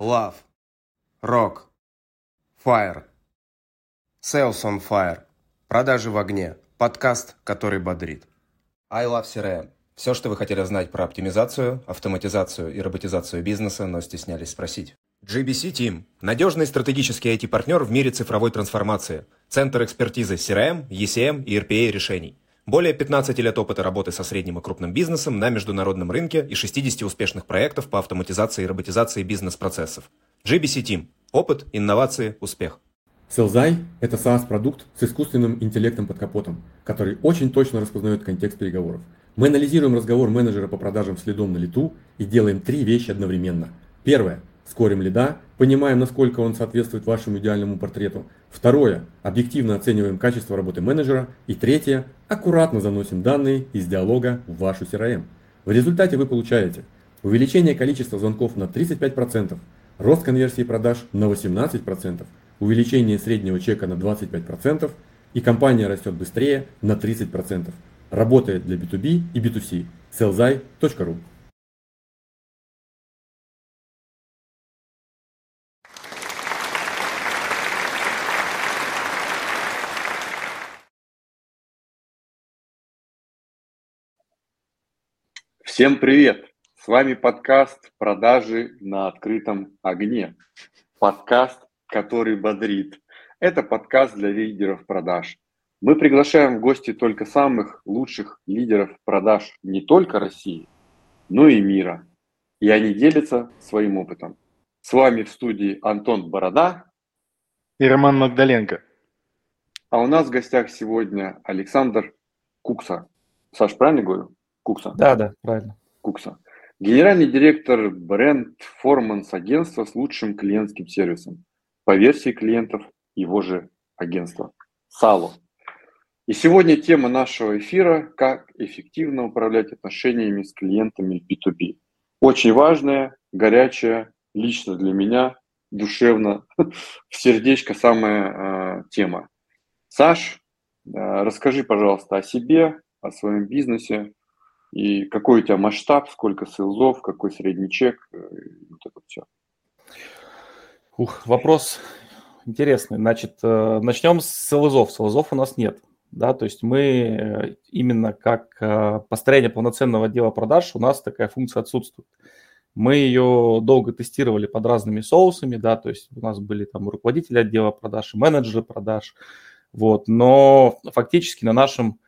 Love. Rock. Fire. Sales on Fire. Продажи в огне. Подкаст, который бодрит. I Love CRM. Все, что вы хотели знать про оптимизацию, автоматизацию и роботизацию бизнеса, но стеснялись спросить. GBC Team – надежный стратегический IT-партнер в мире цифровой трансформации. Центр экспертизы CRM, ECM и RPA решений. Более 15 лет опыта работы со средним и крупным бизнесом на международном рынке и 60 успешных проектов по автоматизации и роботизации бизнес-процессов. GBC Team – опыт, инновации, успех. Селзай – это SaaS-продукт с искусственным интеллектом под капотом, который очень точно распознает контекст переговоров. Мы анализируем разговор менеджера по продажам следом на лету и делаем три вещи одновременно. Первое – скорим лида, понимаем, насколько он соответствует вашему идеальному портрету. Второе – объективно оцениваем качество работы менеджера. И третье – аккуратно заносим данные из диалога в вашу CRM. В результате вы получаете увеличение количества звонков на 35%, рост конверсии продаж на 18%, увеличение среднего чека на 25% и компания растет быстрее на 30%. Работает для B2B и B2C. sellzai.ru Всем привет! С вами подкаст «Продажи на открытом огне». Подкаст, который бодрит. Это подкаст для лидеров продаж. Мы приглашаем в гости только самых лучших лидеров продаж не только России, но и мира. И они делятся своим опытом. С вами в студии Антон Борода и Роман Магдаленко. А у нас в гостях сегодня Александр Кукса. Саш, правильно говорю? Кукса. Да, да, правильно. Кукса. Генеральный директор бренд Форманс агентства с лучшим клиентским сервисом по версии клиентов его же агентства Сало. И сегодня тема нашего эфира – как эффективно управлять отношениями с клиентами в B2B. Очень важная, горячая, лично для меня, душевно, в сердечко самая э, тема. Саш, э, расскажи, пожалуйста, о себе, о своем бизнесе, и какой у тебя масштаб, сколько сейлзов, какой средний чек, э, вот это все. Ух, вопрос интересный. Значит, э, начнем с сейлзов. Сейлзов у нас нет. Да, то есть мы э, именно как построение полноценного отдела продаж, у нас такая функция отсутствует. Мы ее долго тестировали под разными соусами, да, то есть у нас были там руководители отдела продаж, менеджеры продаж, вот, но фактически на нашем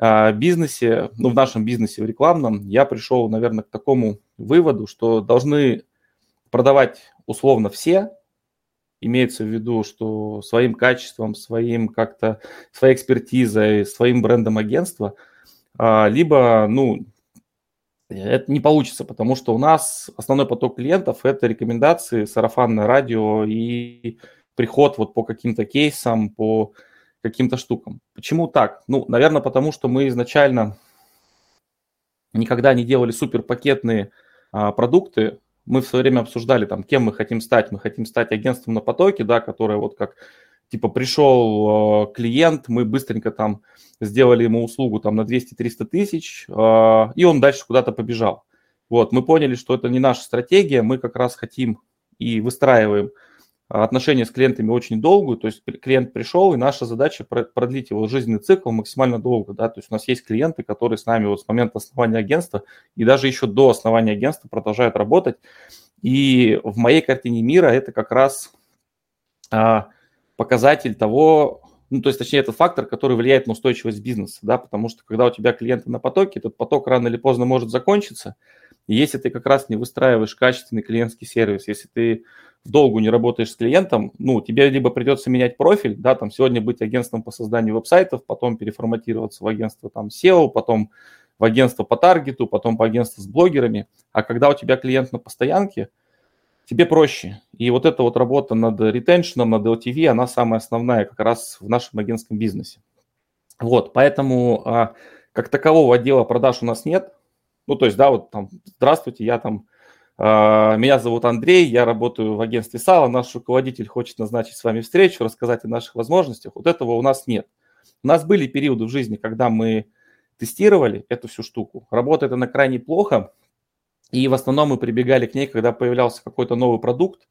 бизнесе, ну, в нашем бизнесе, в рекламном, я пришел, наверное, к такому выводу, что должны продавать условно все, имеется в виду, что своим качеством, своим как-то, своей экспертизой, своим брендом агентства, а, либо, ну, это не получится, потому что у нас основной поток клиентов – это рекомендации, сарафанное радио и приход вот по каким-то кейсам, по каким-то штукам. Почему так? Ну, наверное, потому что мы изначально никогда не делали суперпакетные а, продукты. Мы в свое время обсуждали, там, кем мы хотим стать. Мы хотим стать агентством на потоке, да, которое вот как типа пришел э, клиент, мы быстренько там сделали ему услугу там на 200-300 тысяч, э, и он дальше куда-то побежал. Вот, мы поняли, что это не наша стратегия, мы как раз хотим и выстраиваем отношения с клиентами очень долгую, то есть клиент пришел, и наша задача продлить его жизненный цикл максимально долго, да, то есть у нас есть клиенты, которые с нами вот с момента основания агентства и даже еще до основания агентства продолжают работать, и в моей картине мира это как раз а, показатель того, ну, то есть, точнее, это фактор, который влияет на устойчивость бизнеса, да, потому что когда у тебя клиенты на потоке, этот поток рано или поздно может закончиться, если ты как раз не выстраиваешь качественный клиентский сервис, если ты долгу не работаешь с клиентом, ну, тебе либо придется менять профиль, да, там сегодня быть агентством по созданию веб-сайтов, потом переформатироваться в агентство там SEO, потом в агентство по таргету, потом по агентству с блогерами. А когда у тебя клиент на постоянке, тебе проще. И вот эта вот работа над ретеншеном, над LTV, она самая основная как раз в нашем агентском бизнесе. Вот, поэтому а, как такового отдела продаж у нас нет. Ну, то есть, да, вот там, здравствуйте, я там а, меня зовут Андрей, я работаю в агентстве САЛа, наш руководитель хочет назначить с вами встречу, рассказать о наших возможностях. Вот этого у нас нет. У нас были периоды в жизни, когда мы тестировали эту всю штуку. Работает она крайне плохо, И в основном мы прибегали к ней, когда появлялся какой-то новый продукт,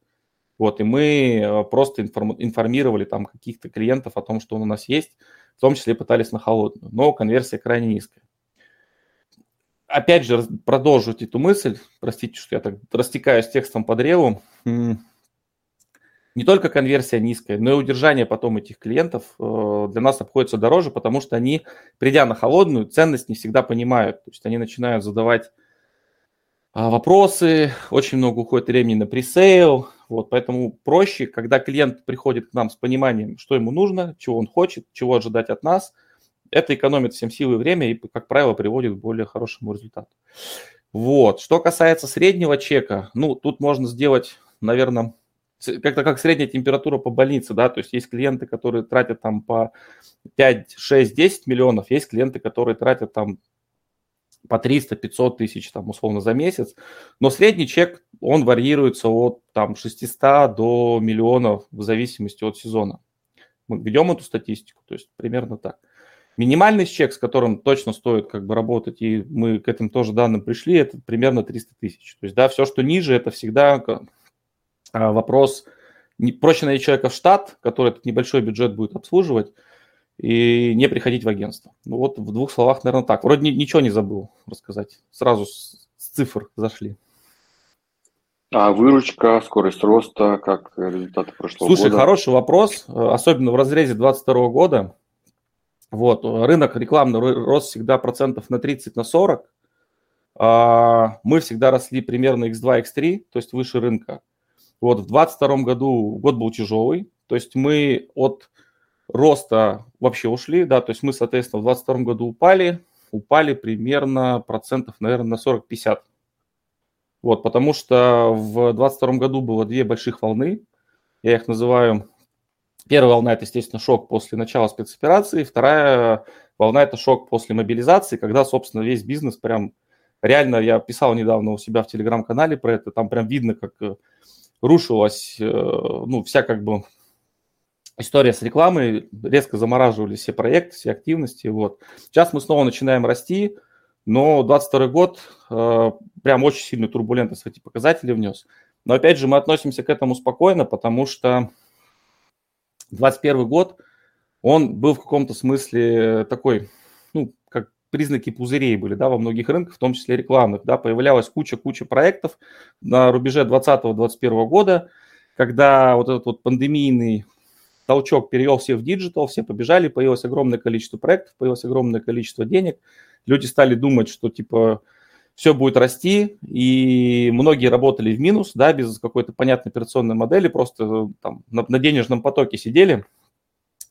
вот, и мы просто информировали там каких-то клиентов о том, что он у нас есть, в том числе пытались на холодную, но конверсия крайне низкая. Опять же, продолжить эту мысль, простите, что я так растекаюсь текстом по древу, не только конверсия низкая, но и удержание потом этих клиентов э, для нас обходится дороже, потому что они, придя на холодную, ценность не всегда понимают. То есть они начинают задавать а, вопросы, очень много уходит времени на пресейл, вот, поэтому проще, когда клиент приходит к нам с пониманием, что ему нужно, чего он хочет, чего ожидать от нас, это экономит всем силы и время и, как правило, приводит к более хорошему результату. Вот. Что касается среднего чека, ну, тут можно сделать, наверное, как-то как средняя температура по больнице, да, то есть есть клиенты, которые тратят там по 5, 6, 10 миллионов, есть клиенты, которые тратят там по 300-500 тысяч, там, условно, за месяц. Но средний чек, он варьируется от там 600 до миллионов в зависимости от сезона. Мы ведем эту статистику, то есть примерно так. Минимальный чек, с которым точно стоит как бы работать, и мы к этим тоже данным пришли, это примерно 300 тысяч. То есть, да, все, что ниже, это всегда а, вопрос, проще найти человека в штат, который этот небольшой бюджет будет обслуживать, и не приходить в агентство. Ну вот в двух словах, наверное, так. Вроде ничего не забыл рассказать. Сразу с, с цифр зашли. А выручка, скорость роста, как результаты прошлого Слушай, года? Слушай, хороший вопрос, особенно в разрезе 2022 года. Вот, рынок рекламный рос всегда процентов на 30, на 40. А, мы всегда росли примерно x2, x3, то есть выше рынка. Вот в 2022 году год был тяжелый, то есть мы от роста вообще ушли, да, то есть мы, соответственно, в 2022 году упали, упали примерно процентов, наверное, на 40-50. Вот, потому что в 2022 году было две больших волны, я их называю, первая волна – это, естественно, шок после начала спецоперации, вторая волна – это шок после мобилизации, когда, собственно, весь бизнес прям, реально, я писал недавно у себя в Телеграм-канале про это, там прям видно, как э, рушилась, э, ну, вся как бы история с рекламой, резко замораживались все проекты, все активности. Вот. Сейчас мы снова начинаем расти, но 22 год э, прям очень сильную турбулентность в эти показатели внес. Но опять же, мы относимся к этому спокойно, потому что 21 год, он был в каком-то смысле такой, ну, как признаки пузырей были, да, во многих рынках, в том числе рекламных, да, появлялась куча-куча проектов на рубеже 2020-2021 года, когда вот этот вот пандемийный толчок перевел все в digital, все побежали, появилось огромное количество проектов, появилось огромное количество денег. Люди стали думать, что типа все будет расти, и многие работали в минус, да, без какой-то понятной операционной модели, просто там на, на денежном потоке сидели.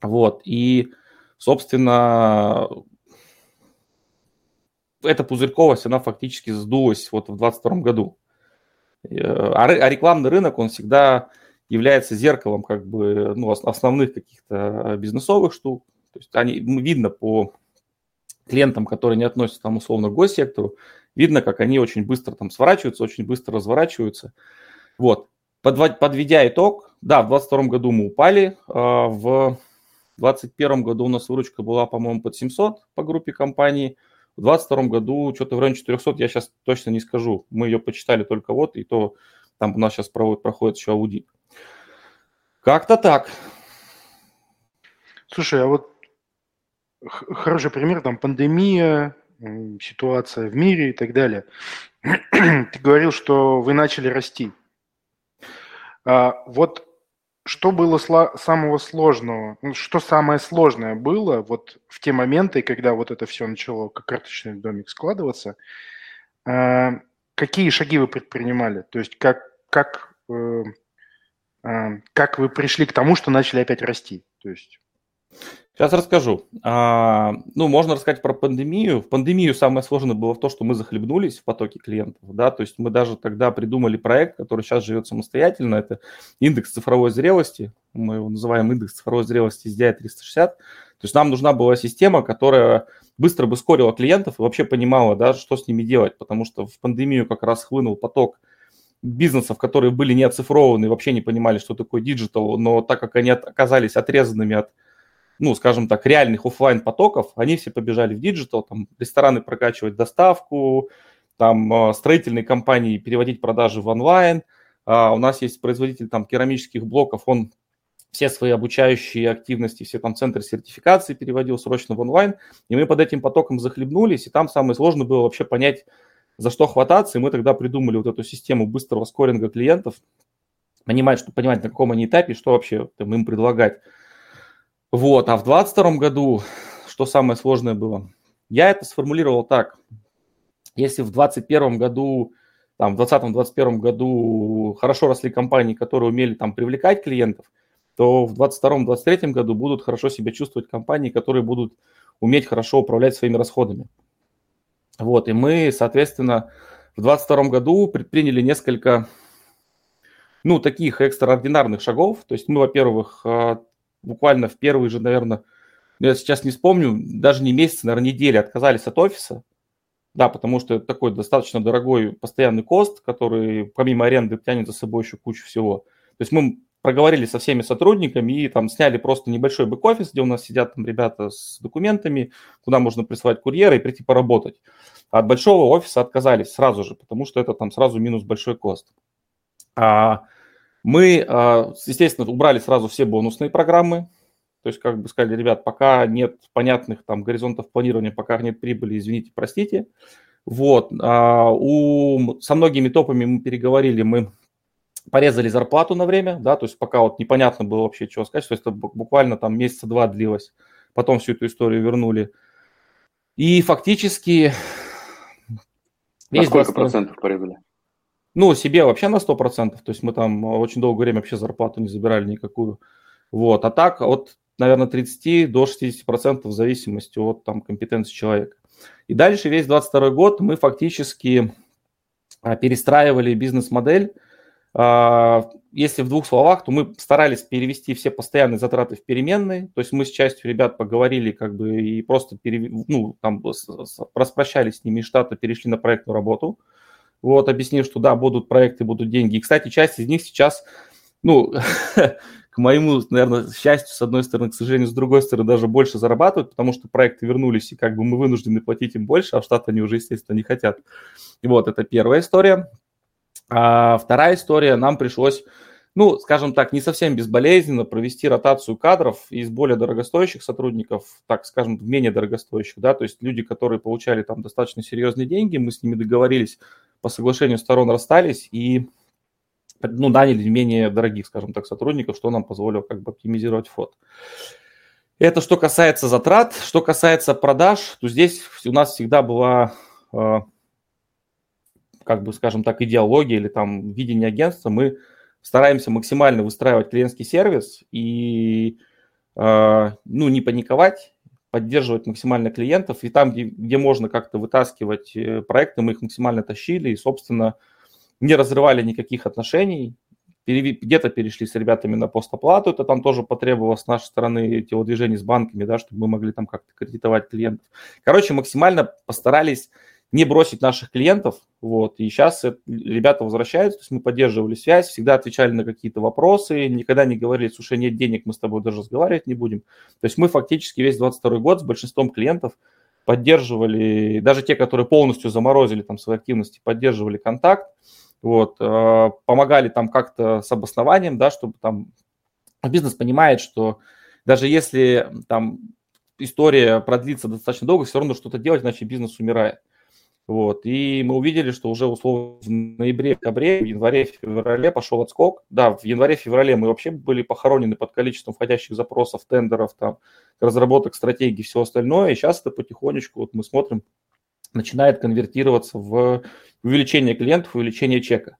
Вот, и, собственно, эта пузырьковость, она фактически сдулась вот в 2022 году. Э, а, а рекламный рынок, он всегда является зеркалом как бы ну, основных каких-то бизнесовых штук. То есть они, видно по клиентам, которые не относятся там условно к госсектору, видно, как они очень быстро там сворачиваются, очень быстро разворачиваются. Вот. Подведя итог, да, в 2022 году мы упали, а в 2021 году у нас выручка была, по-моему, под 700 по группе компаний, в 2022 году что-то в районе 400, я сейчас точно не скажу. Мы ее почитали только вот, и то там у нас сейчас проходит, проходит еще аудит. Как-то так. Слушай, а вот хороший пример, там пандемия, ситуация в мире и так далее. Ты говорил, что вы начали расти. А вот что было самого сложного? Ну, что самое сложное было вот в те моменты, когда вот это все начало как карточный домик складываться? А, какие шаги вы предпринимали? То есть как, как э, Эм, как вы пришли к тому, что начали опять расти? То есть... Сейчас расскажу. А, ну, можно рассказать про пандемию. В пандемию самое сложное было в том, что мы захлебнулись в потоке клиентов. Да? То есть мы даже тогда придумали проект, который сейчас живет самостоятельно. Это индекс цифровой зрелости. Мы его называем индекс цифровой зрелости SDI 360. То есть нам нужна была система, которая быстро бы скорила клиентов и вообще понимала, да, что с ними делать. Потому что в пандемию как раз хлынул поток бизнесов, которые были не оцифрованы вообще не понимали, что такое digital, но так как они оказались отрезанными от, ну, скажем так, реальных офлайн потоков, они все побежали в digital, там, рестораны прокачивать доставку, там э, строительные компании переводить продажи в онлайн. А, у нас есть производитель там керамических блоков, он все свои обучающие активности, все там центры сертификации переводил срочно в онлайн, и мы под этим потоком захлебнулись, и там самое сложное было вообще понять, за что хвататься, и мы тогда придумали вот эту систему быстрого скоринга клиентов, понимать, что, понимать, на каком они этапе, что вообще там, им предлагать. Вот, а в 2022 году, что самое сложное было? Я это сформулировал так. Если в 2021 году, там, в 2020-2021 году хорошо росли компании, которые умели там привлекать клиентов, то в 2022-2023 году будут хорошо себя чувствовать компании, которые будут уметь хорошо управлять своими расходами. Вот, и мы, соответственно, в 2022 году предприняли несколько, ну, таких экстраординарных шагов. То есть мы, во-первых, а, буквально в первый же, наверное, я сейчас не вспомню, даже не месяц, наверное, недели отказались от офиса. Да, потому что это такой достаточно дорогой постоянный кост, который помимо аренды тянет за собой еще кучу всего. То есть мы проговорили со всеми сотрудниками и там сняли просто небольшой бэк-офис, где у нас сидят там ребята с документами, куда можно присылать курьера и прийти поработать. А от большого офиса отказались сразу же, потому что это там сразу минус большой кост. А мы, а, естественно, убрали сразу все бонусные программы, то есть, как бы сказали, ребят, пока нет понятных там горизонтов планирования, пока нет прибыли, извините, простите. Вот. А у, со многими топами мы переговорили, мы порезали зарплату на время, да, то есть пока вот непонятно было вообще, чего сказать, то есть это буквально там месяца два длилось, потом всю эту историю вернули. И фактически... На сколько 20... процентов порезали? Ну, себе вообще на 100%, то есть мы там очень долгое время вообще зарплату не забирали никакую. Вот, а так от, наверное, 30 до 60% в зависимости от там компетенции человека. И дальше весь 22 год мы фактически а, перестраивали бизнес-модель, а, если в двух словах, то мы старались перевести все постоянные затраты в переменные, то есть мы с частью ребят поговорили как бы и просто перев... ну, там, распрощались с ними штата, перешли на проектную работу, вот, объяснив, что да, будут проекты, будут деньги. И, кстати, часть из них сейчас, ну, к моему, наверное, счастью, с одной стороны, к сожалению, с другой стороны, даже больше зарабатывают, потому что проекты вернулись, и как бы мы вынуждены платить им больше, а в штат они уже, естественно, не хотят. И вот, это первая история. А вторая история, нам пришлось, ну, скажем так, не совсем безболезненно провести ротацию кадров из более дорогостоящих сотрудников, так скажем, в менее дорогостоящих, да, то есть люди, которые получали там достаточно серьезные деньги, мы с ними договорились, по соглашению сторон расстались и ну, наняли менее дорогих, скажем так, сотрудников, что нам позволило как бы оптимизировать фот. Это что касается затрат. Что касается продаж, то здесь у нас всегда была а, как бы, скажем так, идеология или там видение агентства, мы стараемся максимально выстраивать клиентский сервис и э, ну, не паниковать, поддерживать максимально клиентов. И там, где, где можно как-то вытаскивать э, проекты, мы их максимально тащили и, собственно, не разрывали никаких отношений. Где-то перешли с ребятами на постоплату, это там тоже потребовалось с нашей стороны движения с банками, да, чтобы мы могли там как-то кредитовать клиентов. Короче, максимально постарались не бросить наших клиентов, вот, и сейчас ребята возвращаются, то есть мы поддерживали связь, всегда отвечали на какие-то вопросы, никогда не говорили, слушай, нет денег, мы с тобой даже разговаривать не будем. То есть мы фактически весь 22 год с большинством клиентов поддерживали, даже те, которые полностью заморозили там свои активности, поддерживали контакт, вот, э, помогали там как-то с обоснованием, да, чтобы там бизнес понимает, что даже если там история продлится достаточно долго, все равно что-то делать, иначе бизнес умирает. Вот. И мы увидели, что уже условно в ноябре, декабре, в январе, феврале пошел отскок. Да, в январе-феврале мы вообще были похоронены под количеством входящих запросов, тендеров, там, разработок стратегий, все остальное. И сейчас это потихонечку, вот мы смотрим, начинает конвертироваться в увеличение клиентов, увеличение чека.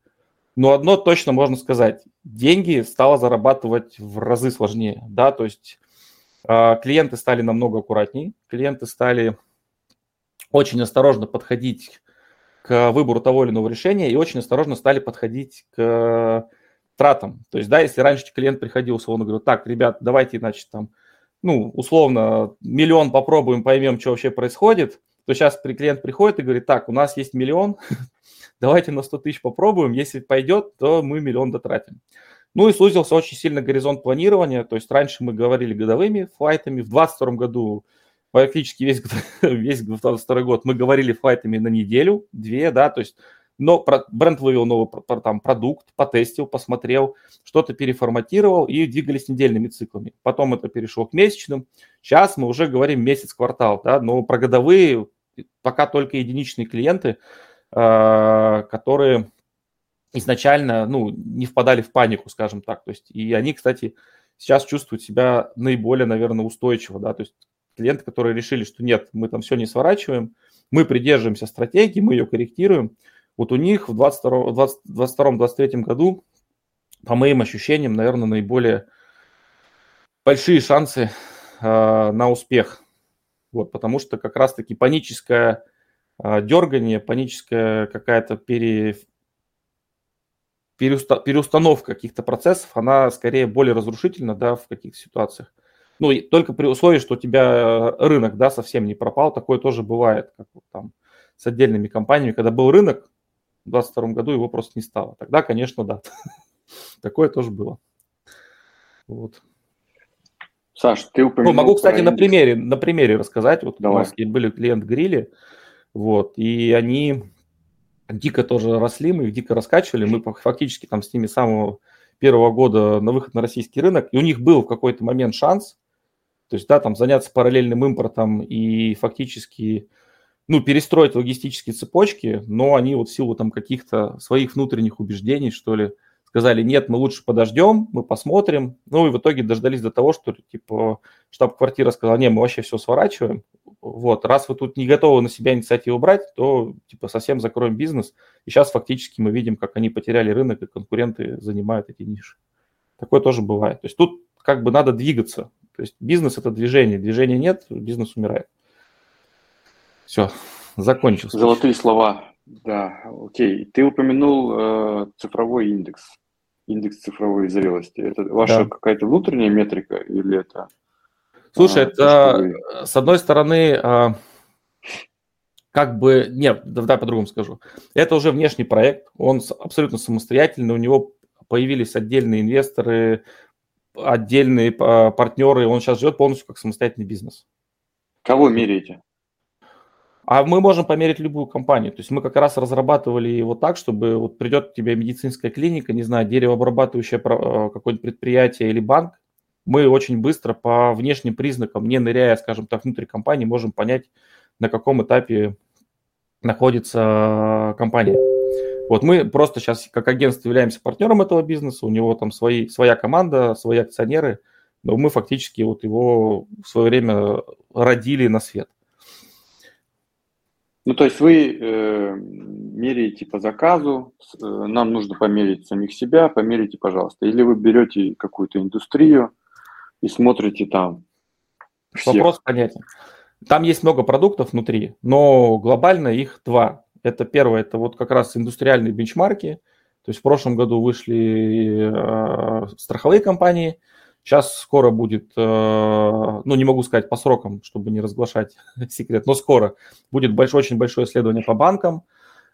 Но одно точно можно сказать, деньги стало зарабатывать в разы сложнее, да, то есть э, клиенты стали намного аккуратнее, клиенты стали очень осторожно подходить к выбору того или иного решения и очень осторожно стали подходить к тратам. То есть, да, если раньше клиент приходил, условно говорю, так, ребят, давайте, значит, там, ну, условно, миллион попробуем, поймем, что вообще происходит, то сейчас клиент приходит и говорит, так, у нас есть миллион, давайте на 100 тысяч попробуем, если пойдет, то мы миллион дотратим. Ну и сузился очень сильно горизонт планирования, то есть раньше мы говорили годовыми флайтами, в 2022 году практически весь, весь второй год мы говорили файтами на неделю, две, да, то есть но бренд вывел новый там, продукт, потестил, посмотрел, что-то переформатировал и двигались недельными циклами. Потом это перешло к месячным. Сейчас мы уже говорим месяц-квартал, да, но про годовые пока только единичные клиенты, а, которые изначально ну, не впадали в панику, скажем так. То есть, и они, кстати, сейчас чувствуют себя наиболее, наверное, устойчиво. Да? То есть клиенты, которые решили, что нет, мы там все не сворачиваем, мы придерживаемся стратегии, мы ее корректируем. Вот у них в 2022-2023 году, по моим ощущениям, наверное, наиболее большие шансы э, на успех. Вот, потому что как раз-таки паническое э, дергание, паническая какая-то пере, переуста, переустановка каких-то процессов, она скорее более разрушительна да, в каких-то ситуациях. Ну, и только при условии, что у тебя рынок да, совсем не пропал, такое тоже бывает, как вот там с отдельными компаниями, когда был рынок, в 2022 году его просто не стало. Тогда, конечно, да. Такое тоже было. Вот. Саш, ты упомянул... Ну, могу, кстати, на примере, на примере рассказать. Вот Давай. у нас были клиент грили, вот, и они дико тоже росли, мы их дико раскачивали, мы фактически там с ними с самого первого года на выход на российский рынок, и у них был в какой-то момент шанс, то есть, да, там заняться параллельным импортом и фактически ну, перестроить логистические цепочки, но они вот в силу там каких-то своих внутренних убеждений, что ли, сказали, нет, мы лучше подождем, мы посмотрим. Ну и в итоге дождались до того, что типа штаб-квартира сказала, не, мы вообще все сворачиваем. Вот, раз вы тут не готовы на себя инициативу брать, то типа совсем закроем бизнес. И сейчас фактически мы видим, как они потеряли рынок, и конкуренты занимают эти ниши. Такое тоже бывает. То есть тут как бы надо двигаться. То есть бизнес – это движение. Движения нет, бизнес умирает. Все, закончил. Золотые слова. Да, окей. Ты упомянул э, цифровой индекс, индекс цифровой зрелости. Это ваша да. какая-то внутренняя метрика или это? Слушай, а, это вы... с одной стороны, а, как бы, нет, давай по-другому скажу. Это уже внешний проект, он абсолютно самостоятельный, у него появились отдельные инвесторы, отдельные а, партнеры, он сейчас живет полностью как самостоятельный бизнес. Кого меряете? А мы можем померить любую компанию. То есть мы как раз разрабатывали его так, чтобы вот придет к тебе медицинская клиника, не знаю, деревообрабатывающее э, какое-нибудь предприятие или банк, мы очень быстро по внешним признакам, не ныряя, скажем так, внутрь компании, можем понять, на каком этапе находится компания. Вот мы просто сейчас как агентство являемся партнером этого бизнеса, у него там свои, своя команда, свои акционеры, но мы фактически вот его в свое время родили на свет. Ну, то есть вы э, меряете по заказу, э, нам нужно померить самих себя, померите, пожалуйста. Или вы берете какую-то индустрию и смотрите там всех. Вопрос понятен. Там есть много продуктов внутри, но глобально их два. Это первое, это вот как раз индустриальные бенчмарки. То есть в прошлом году вышли э, страховые компании – Сейчас скоро будет, э, ну не могу сказать по срокам, чтобы не разглашать секрет, но скоро будет большое, очень большое исследование по банкам.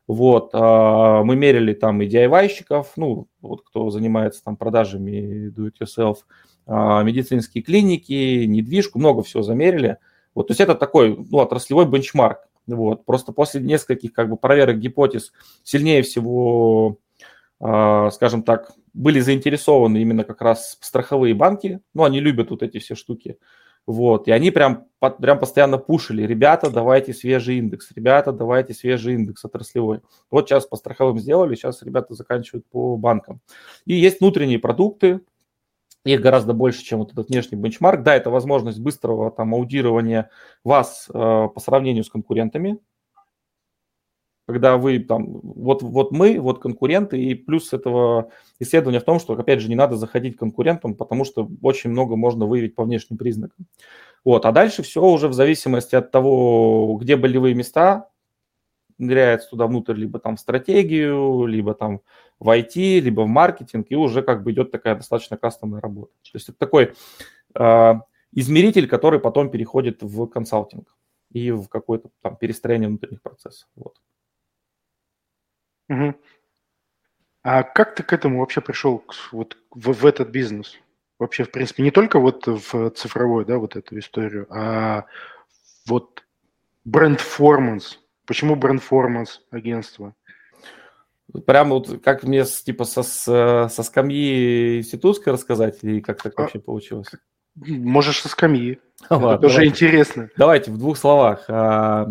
Вот, э, мы мерили там и DIY-щиков, ну, вот кто занимается там продажами do-it-yourself, э, медицинские клиники, недвижку, много всего замерили. Вот, то есть это такой, ну, отраслевой бенчмарк. Вот, просто после нескольких как бы проверок гипотез сильнее всего а, скажем так, были заинтересованы именно как раз страховые банки, ну, они любят вот эти все штуки, вот, и они прям, прям постоянно пушили, ребята, давайте свежий индекс, ребята, давайте свежий индекс отраслевой. Вот сейчас по страховым сделали, сейчас ребята заканчивают по банкам. И есть внутренние продукты, их гораздо больше, чем вот этот внешний бенчмарк. Да, это возможность быстрого там аудирования вас э, по сравнению с конкурентами, когда вы там, вот, вот мы, вот конкуренты, и плюс этого исследования в том, что, опять же, не надо заходить к конкурентам, потому что очень много можно выявить по внешним признакам. Вот, а дальше все уже в зависимости от того, где болевые места, ныряется туда внутрь, либо там в стратегию, либо там в IT, либо в маркетинг, и уже как бы идет такая достаточно кастомная работа. То есть это такой э, измеритель, который потом переходит в консалтинг и в какое-то там перестроение внутренних процессов. Вот. Угу. А как ты к этому вообще пришел, вот в, в этот бизнес? Вообще, в принципе, не только вот в цифровой, да, вот эту историю, а вот бренд-форманс. Почему бренд-форманс агентство? Прямо вот как мне типа со, со скамьи институтской рассказать, или как так а, вообще получилось? Можешь со скамьи. Ладно, Это тоже давайте. интересно. Давайте в двух словах. А,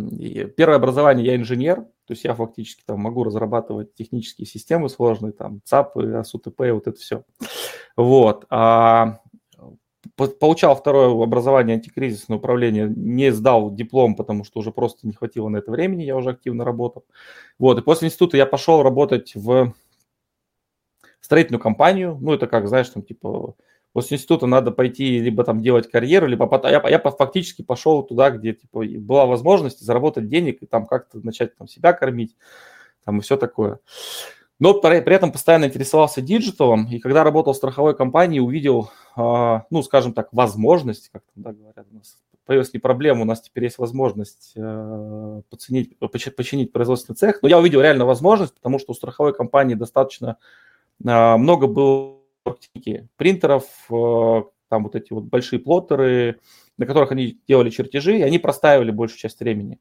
первое образование я инженер, то есть я фактически там могу разрабатывать технические системы сложные, там ЦАПы, АСУТП, вот это все. Вот. А получал второе образование антикризисное управление, не сдал диплом, потому что уже просто не хватило на это времени, я уже активно работал. Вот, и после института я пошел работать в строительную компанию, ну, это как, знаешь, там, типа, после института надо пойти либо там делать карьеру, либо потом, я, я фактически пошел туда, где, типа, была возможность заработать денег и там как-то начать там себя кормить, там и все такое. Но при, этом постоянно интересовался диджиталом, и когда работал в страховой компании, увидел, э, ну, скажем так, возможность, как там да, говорят, у нас появилась не проблема, у нас теперь есть возможность э, починить, производственный цех, но я увидел реально возможность, потому что у страховой компании достаточно э, много было принтеров, э, там вот эти вот большие плоттеры, на которых они делали чертежи, и они простаивали большую часть времени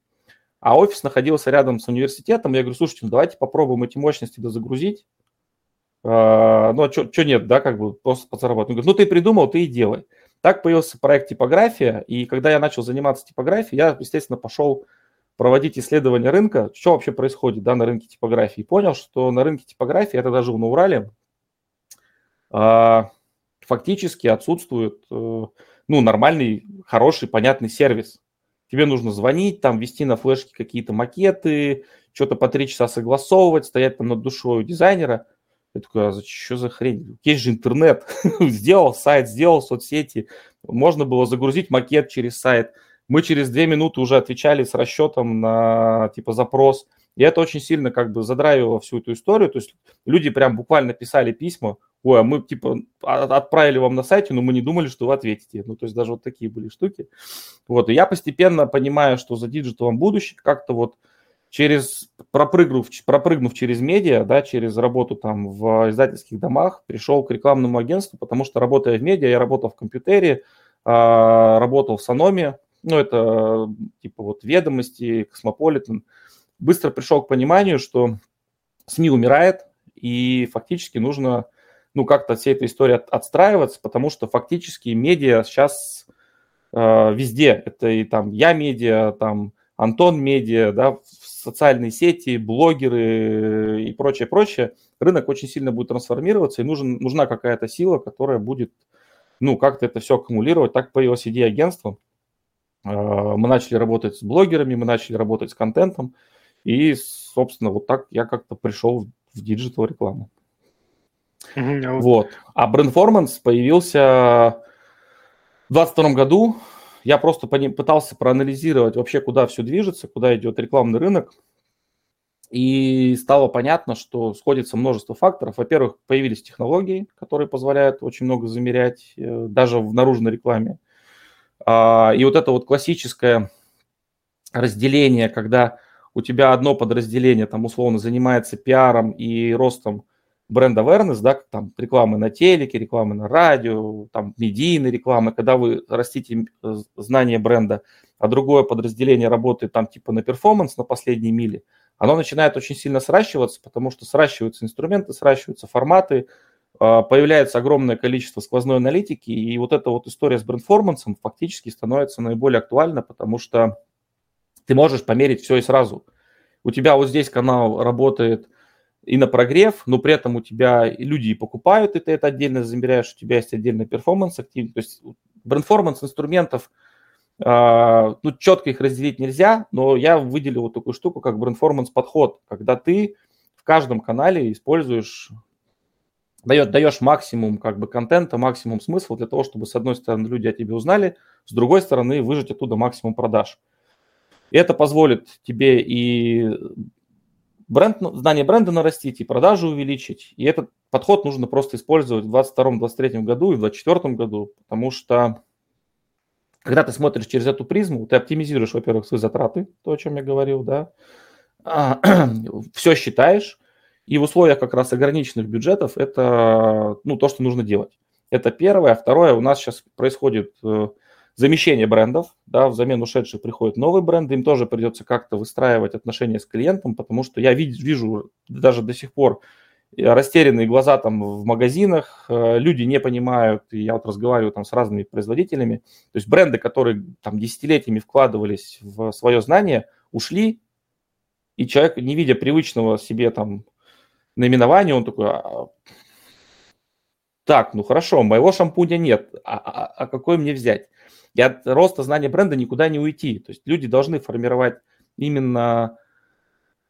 а офис находился рядом с университетом. Я говорю, слушайте, ну давайте попробуем эти мощности загрузить. А, ну, а что нет, да, как бы просто подзаработать. Он говорит, ну ты придумал, ты и делай. Так появился проект типография, и когда я начал заниматься типографией, я, естественно, пошел проводить исследование рынка, что вообще происходит да, на рынке типографии. И понял, что на рынке типографии, я тогда жил на Урале, а, фактически отсутствует э, ну, нормальный, хороший, понятный сервис тебе нужно звонить, там вести на флешке какие-то макеты, что-то по три часа согласовывать, стоять там над душой дизайнера. Я такой, а что за хрень? Есть же интернет. сделал сайт, сделал соцсети. Можно было загрузить макет через сайт. Мы через две минуты уже отвечали с расчетом на типа запрос. И это очень сильно как бы задравило всю эту историю. То есть люди прям буквально писали письма, ой, а мы типа отправили вам на сайте, но мы не думали, что вы ответите. Ну, то есть даже вот такие были штуки. Вот, и я постепенно понимаю, что за диджиталом будущее как-то вот через, пропрыгнув, пропрыгнув через медиа, да, через работу там в издательских домах, пришел к рекламному агентству, потому что работая в медиа, я работал в Компьютерре, а, работал в Саноме, ну, это типа вот ведомости, Космополитен, быстро пришел к пониманию, что СМИ умирает, и фактически нужно ну, как-то всей этой истории от, отстраиваться, потому что фактически медиа сейчас э, везде. Это и там я медиа, там Антон медиа, да, социальные сети, блогеры и прочее, прочее. Рынок очень сильно будет трансформироваться, и нужен, нужна какая-то сила, которая будет, ну, как-то это все аккумулировать. Так появилась идея агентства. Э, мы начали работать с блогерами, мы начали работать с контентом, и, собственно, вот так я как-то пришел в digital рекламу. Mm-hmm. Вот. А Brandformance появился в 2022 году. Я просто пытался проанализировать вообще, куда все движется, куда идет рекламный рынок. И стало понятно, что сходится множество факторов. Во-первых, появились технологии, которые позволяют очень много замерять, э, даже в наружной рекламе. А, и вот это вот классическое разделение, когда у тебя одно подразделение, там условно, занимается пиаром и ростом бренд awareness, да, там рекламы на телеке, рекламы на радио, там медийные рекламы, когда вы растите э, знание бренда, а другое подразделение работает там типа на перформанс на последней миле, оно начинает очень сильно сращиваться, потому что сращиваются инструменты, сращиваются форматы, а, появляется огромное количество сквозной аналитики, и вот эта вот история с брендформансом фактически становится наиболее актуальна, потому что ты можешь померить все и сразу. У тебя вот здесь канал работает и на прогрев, но при этом у тебя люди и покупают, и ты это отдельно замеряешь, у тебя есть отдельный перформанс активный. То есть брендформанс инструментов, э, ну, четко их разделить нельзя, но я выделил вот такую штуку, как брендформанс подход, когда ты в каждом канале используешь, даешь, даешь максимум как бы контента, максимум смысла для того, чтобы с одной стороны люди о тебе узнали, с другой стороны выжать оттуда максимум продаж. И это позволит тебе и бренд, ну, знание бренда нарастить и продажи увеличить. И этот подход нужно просто использовать в 2022-2023 году и в 2024 году, потому что когда ты смотришь через эту призму, ты оптимизируешь, во-первых, свои затраты, то, о чем я говорил, да, все считаешь, и в условиях как раз ограниченных бюджетов это ну, то, что нужно делать. Это первое. А второе, у нас сейчас происходит э, замещение брендов, да, взамен ушедших приходят новые бренды, им тоже придется как-то выстраивать отношения с клиентом, потому что я вижу, вижу даже до сих пор растерянные глаза там в магазинах, э, люди не понимают, и я вот разговариваю там с разными производителями, то есть бренды, которые там десятилетиями вкладывались в свое знание, ушли, и человек, не видя привычного себе там наименования, он такой, «А, так, ну хорошо, моего шампуня нет, а, а, а какой мне взять? И от роста знания бренда никуда не уйти. То есть люди должны формировать именно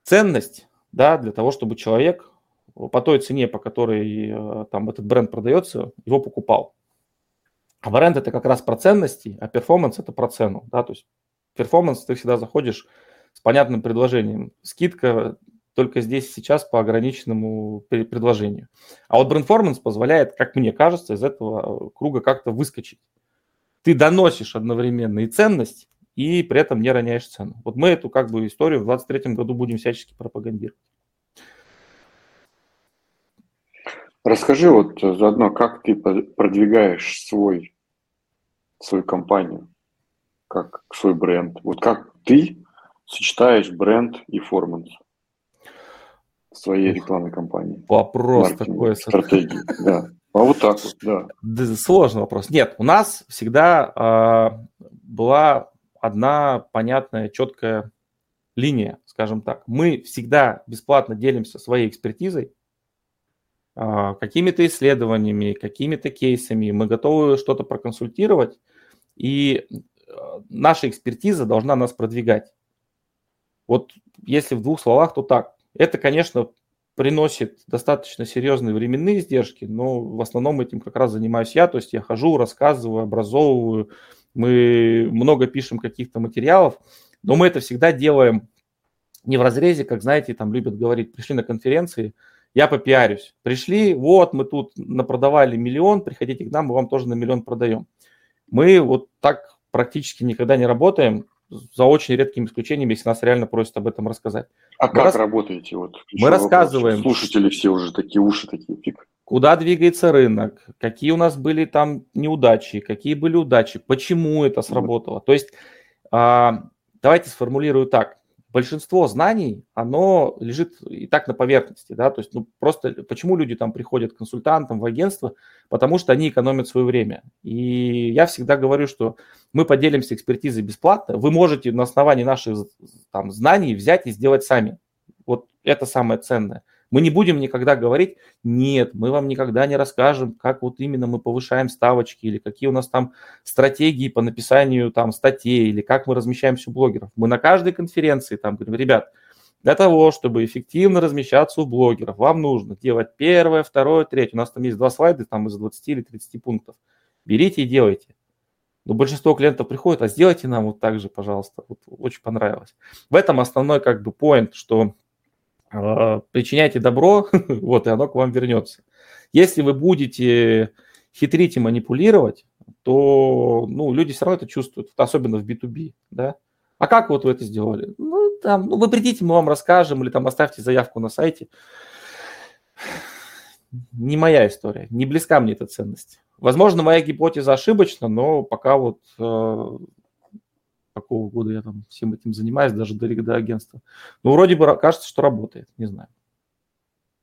ценность, да, для того, чтобы человек по той цене, по которой э, там этот бренд продается, его покупал. А бренд это как раз про ценности, а перформанс это про цену. Да? То есть перформанс ты всегда заходишь с понятным предложением. Скидка только здесь сейчас по ограниченному предложению. А вот брендформанс позволяет, как мне кажется, из этого круга как-то выскочить. Ты доносишь одновременно и ценность, и при этом не роняешь цену. Вот мы эту как бы историю в 2023 году будем всячески пропагандировать. Расскажи вот заодно, как ты продвигаешь свой, свою компанию, как свой бренд. Вот как ты сочетаешь бренд и форманс в своей рекламной кампании. Вопрос такой. Стратегии, да. А вот так вот, да. да. Сложный вопрос. Нет, у нас всегда э, была одна понятная, четкая линия, скажем так. Мы всегда бесплатно делимся своей экспертизой, э, какими-то исследованиями, какими-то кейсами. Мы готовы что-то проконсультировать, и наша экспертиза должна нас продвигать. Вот если в двух словах, то так. Это, конечно, приносит достаточно серьезные временные издержки, но в основном этим как раз занимаюсь я, то есть я хожу, рассказываю, образовываю, мы много пишем каких-то материалов, но мы это всегда делаем не в разрезе, как, знаете, там любят говорить, пришли на конференции, я попиарюсь. Пришли, вот, мы тут напродавали миллион, приходите к нам, мы вам тоже на миллион продаем. Мы вот так практически никогда не работаем, за очень редким исключением, если нас реально просят об этом рассказать. А мы как рас... работаете? Вот, мы рассказываем. Вопрос. Слушатели все уже такие уши такие. Фиг. Куда двигается рынок, какие у нас были там неудачи, какие были удачи, почему это сработало. То есть а, давайте сформулирую так большинство знаний, оно лежит и так на поверхности, да, то есть, ну, просто почему люди там приходят к консультантам в агентство, потому что они экономят свое время. И я всегда говорю, что мы поделимся экспертизой бесплатно, вы можете на основании наших там знаний взять и сделать сами. Вот это самое ценное. Мы не будем никогда говорить, нет, мы вам никогда не расскажем, как вот именно мы повышаем ставочки, или какие у нас там стратегии по написанию там статей, или как мы размещаемся у блогеров. Мы на каждой конференции там говорим, ребят, для того, чтобы эффективно размещаться у блогеров, вам нужно делать первое, второе, третье. У нас там есть два слайда там из 20 или 30 пунктов. Берите и делайте. Но большинство клиентов приходит, а сделайте нам вот так же, пожалуйста. Вот очень понравилось. В этом основной как бы point, что причиняйте добро, вот, и оно к вам вернется. Если вы будете хитрить и манипулировать, то ну, люди все равно это чувствуют, особенно в B2B, да. А как вот вы это сделали? Ну, там, ну, вы придите, мы вам расскажем, или там оставьте заявку на сайте. Не моя история, не близка мне эта ценность. Возможно, моя гипотеза ошибочна, но пока вот э, какого года я там всем этим занимаюсь, даже до, до агентства. Но ну, вроде бы кажется, что работает, не знаю.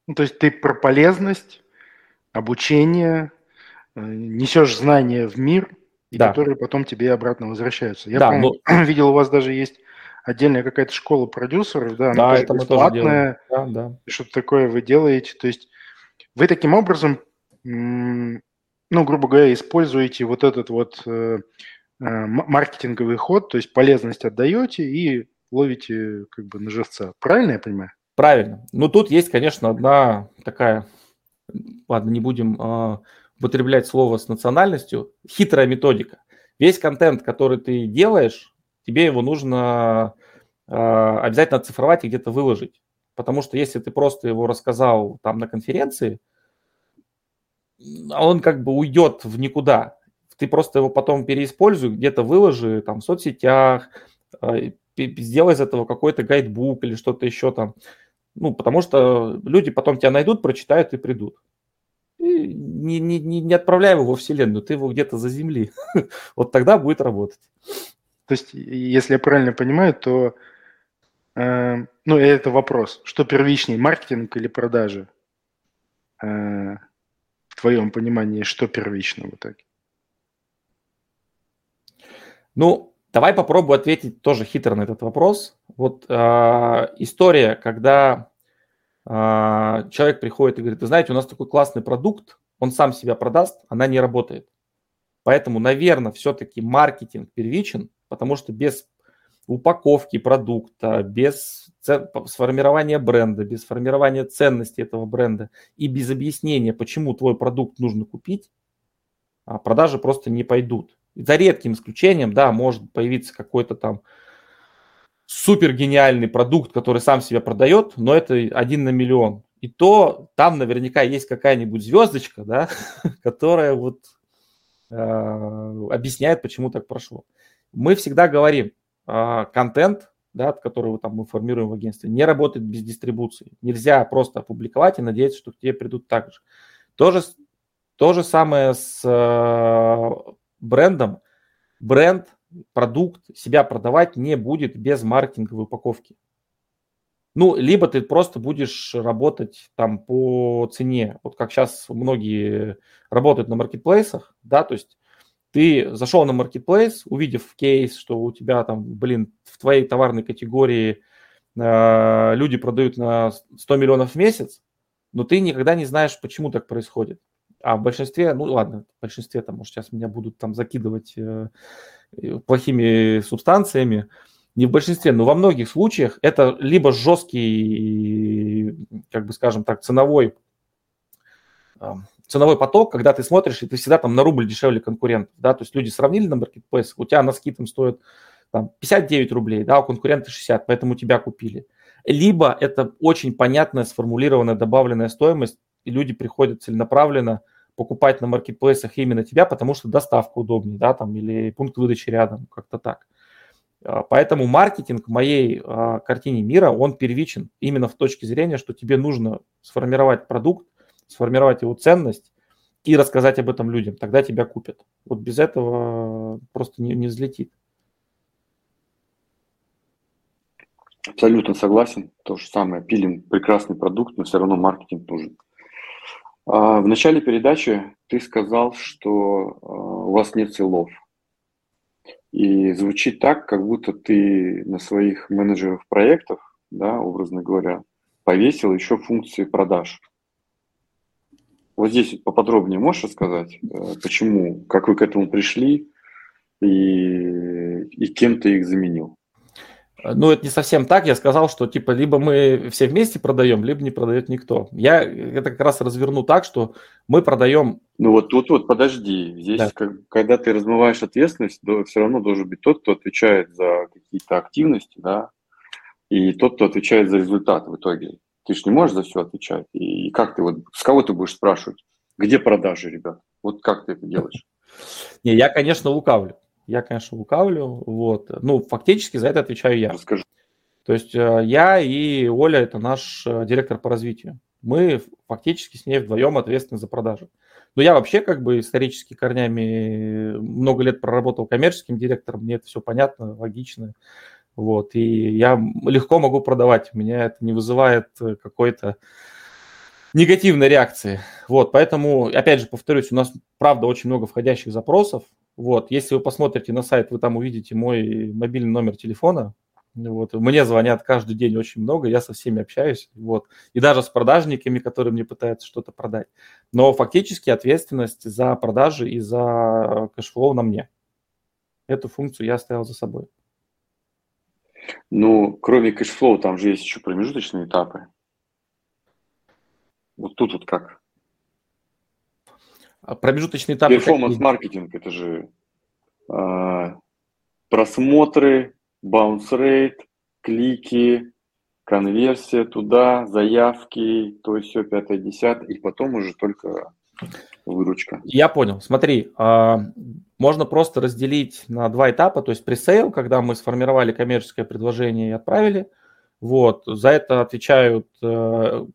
Ну, то есть ты про полезность, обучение, э, несешь знания в мир, и да. которые потом тебе обратно возвращаются. Я да, помню, но... видел, у вас даже есть отдельная какая-то школа продюсеров, да, да это мы тоже делаем. Да, да. Что-то такое вы делаете. То есть вы таким образом, ну, грубо говоря, используете вот этот вот Э, маркетинговый ход, то есть полезность отдаете и ловите как бы на живца. Правильно я понимаю? Правильно. Ну, тут есть, конечно, одна такая, ладно, не будем э, употреблять слово с национальностью, хитрая методика. Весь контент, который ты делаешь, тебе его нужно э, обязательно оцифровать и где-то выложить. Потому что если ты просто его рассказал там на конференции, он как бы уйдет в никуда ты просто его потом переиспользуй, где-то выложи там в соцсетях, э, сделай из этого какой-то гайдбук или что-то еще там. Ну, потому что люди потом тебя найдут, прочитают и придут. И не, не, не отправляй его во Вселенную, ты его где-то за земли. Вот тогда будет работать. То есть, если я правильно понимаю, то, э, ну, это вопрос, что первичнее, маркетинг или продажи? Э, в твоем понимании, что первично в итоге? Ну, давай попробую ответить тоже хитро на этот вопрос. Вот э, история, когда э, человек приходит и говорит, вы знаете, у нас такой классный продукт, он сам себя продаст, она не работает. Поэтому, наверное, все-таки маркетинг первичен, потому что без упаковки продукта, без сформирования бренда, без формирования ценности этого бренда и без объяснения, почему твой продукт нужно купить, а продажи просто не пойдут. За редким исключением, да, может появиться какой-то там супер гениальный продукт, который сам себя продает, но это один на миллион. И то там наверняка есть какая-нибудь звездочка, да, которая вот э, объясняет, почему так прошло. Мы всегда говорим, э, контент, да, который там мы формируем в агентстве, не работает без дистрибуции. Нельзя просто опубликовать и надеяться, что к тебе придут так же. То же, то же самое с э, брендом. Бренд, продукт себя продавать не будет без маркетинговой упаковки. Ну, либо ты просто будешь работать там по цене, вот как сейчас многие работают на маркетплейсах, да, то есть ты зашел на маркетплейс, увидев кейс, что у тебя там, блин, в твоей товарной категории э, люди продают на 100 миллионов в месяц, но ты никогда не знаешь, почему так происходит. А в большинстве, ну ладно, в большинстве там, может, сейчас меня будут там закидывать э, плохими субстанциями, не в большинстве, но во многих случаях это либо жесткий, как бы скажем так, ценовой ценовой поток, когда ты смотришь, и ты всегда там на рубль дешевле конкурентов, да, то есть люди сравнили на маркетплейсах, у тебя носки там стоят там 59 рублей, да, у конкурента 60, поэтому тебя купили. Либо это очень понятная, сформулированная, добавленная стоимость, и люди приходят целенаправленно покупать на маркетплейсах именно тебя, потому что доставка удобнее, да, там, или пункт выдачи рядом, как-то так. А, поэтому маркетинг в моей а, картине мира, он первичен именно в точке зрения, что тебе нужно сформировать продукт, сформировать его ценность и рассказать об этом людям. Тогда тебя купят. Вот без этого просто не, не взлетит. Абсолютно согласен. То же самое. Пилим прекрасный продукт, но все равно маркетинг нужен. А, в начале передачи ты сказал, что а, у вас нет силов. И звучит так, как будто ты на своих менеджеров проектов, да, образно говоря, повесил еще функции продаж. Вот здесь поподробнее можешь рассказать, э, почему, как вы к этому пришли и, и кем ты их заменил? Ну, это не совсем так. Я сказал, что типа либо мы все вместе продаем, либо не продает никто. Я это как раз разверну так, что мы продаем... Ну вот тут вот подожди. Здесь, да. как, когда ты размываешь ответственность, то все равно должен быть тот, кто отвечает за какие-то активности, да, и тот, кто отвечает за результат в итоге. Ты же не можешь за все отвечать. И как ты вот, с кого ты будешь спрашивать? Где продажи, ребят? Вот как ты это делаешь? Не, я, конечно, лукавлю. Я, конечно, лукавлю. Вот. Ну, фактически за это отвечаю я. Расскажи. То есть э, я и Оля – это наш э, директор по развитию. Мы фактически с ней вдвоем ответственны за продажи. Но я вообще как бы исторически корнями много лет проработал коммерческим директором, мне это все понятно, логично. Вот, и я легко могу продавать, меня это не вызывает э, какой-то негативной реакции. Вот, поэтому, опять же, повторюсь, у нас, правда, очень много входящих запросов. Вот, если вы посмотрите на сайт, вы там увидите мой мобильный номер телефона. Вот, мне звонят каждый день очень много, я со всеми общаюсь. Вот, и даже с продажниками, которые мне пытаются что-то продать. Но фактически ответственность за продажи и за cash flow на мне. Эту функцию я оставил за собой. Ну, кроме cash flow, там же есть еще промежуточные этапы. Вот тут вот как? А промежуточные этапы... Performance-маркетинг, это же э, просмотры, rate, клики, конверсия туда, заявки, то есть все пятое, десятое, и потом уже только выручка. Я понял. Смотри, а, можно просто разделить на два этапа. То есть пресейл, когда мы сформировали коммерческое предложение и отправили. Вот, за это отвечают э,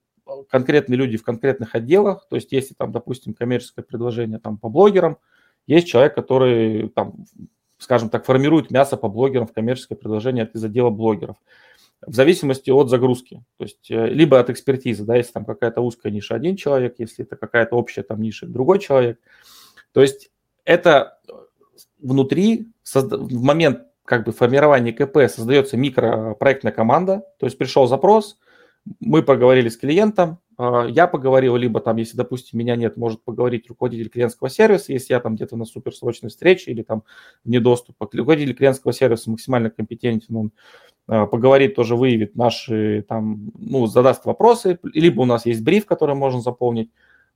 конкретные люди в конкретных отделах, то есть если там, допустим, коммерческое предложение там по блогерам, есть человек, который там, скажем так, формирует мясо по блогерам в коммерческое предложение из отдела блогеров. В зависимости от загрузки, то есть э, либо от экспертизы, да, если там какая-то узкая ниша один человек, если это какая-то общая там ниша другой человек, то есть это внутри в момент как бы формирования КП создается микропроектная команда, то есть пришел запрос, мы поговорили с клиентом, а, я поговорил, либо там, если, допустим, меня нет, может поговорить руководитель клиентского сервиса, если я там где-то на суперсрочной встрече или там вне доступа. Руководитель клиентского сервиса максимально компетентен, он а, поговорит, тоже выявит наши там, ну, задаст вопросы, либо у нас есть бриф, который можно заполнить.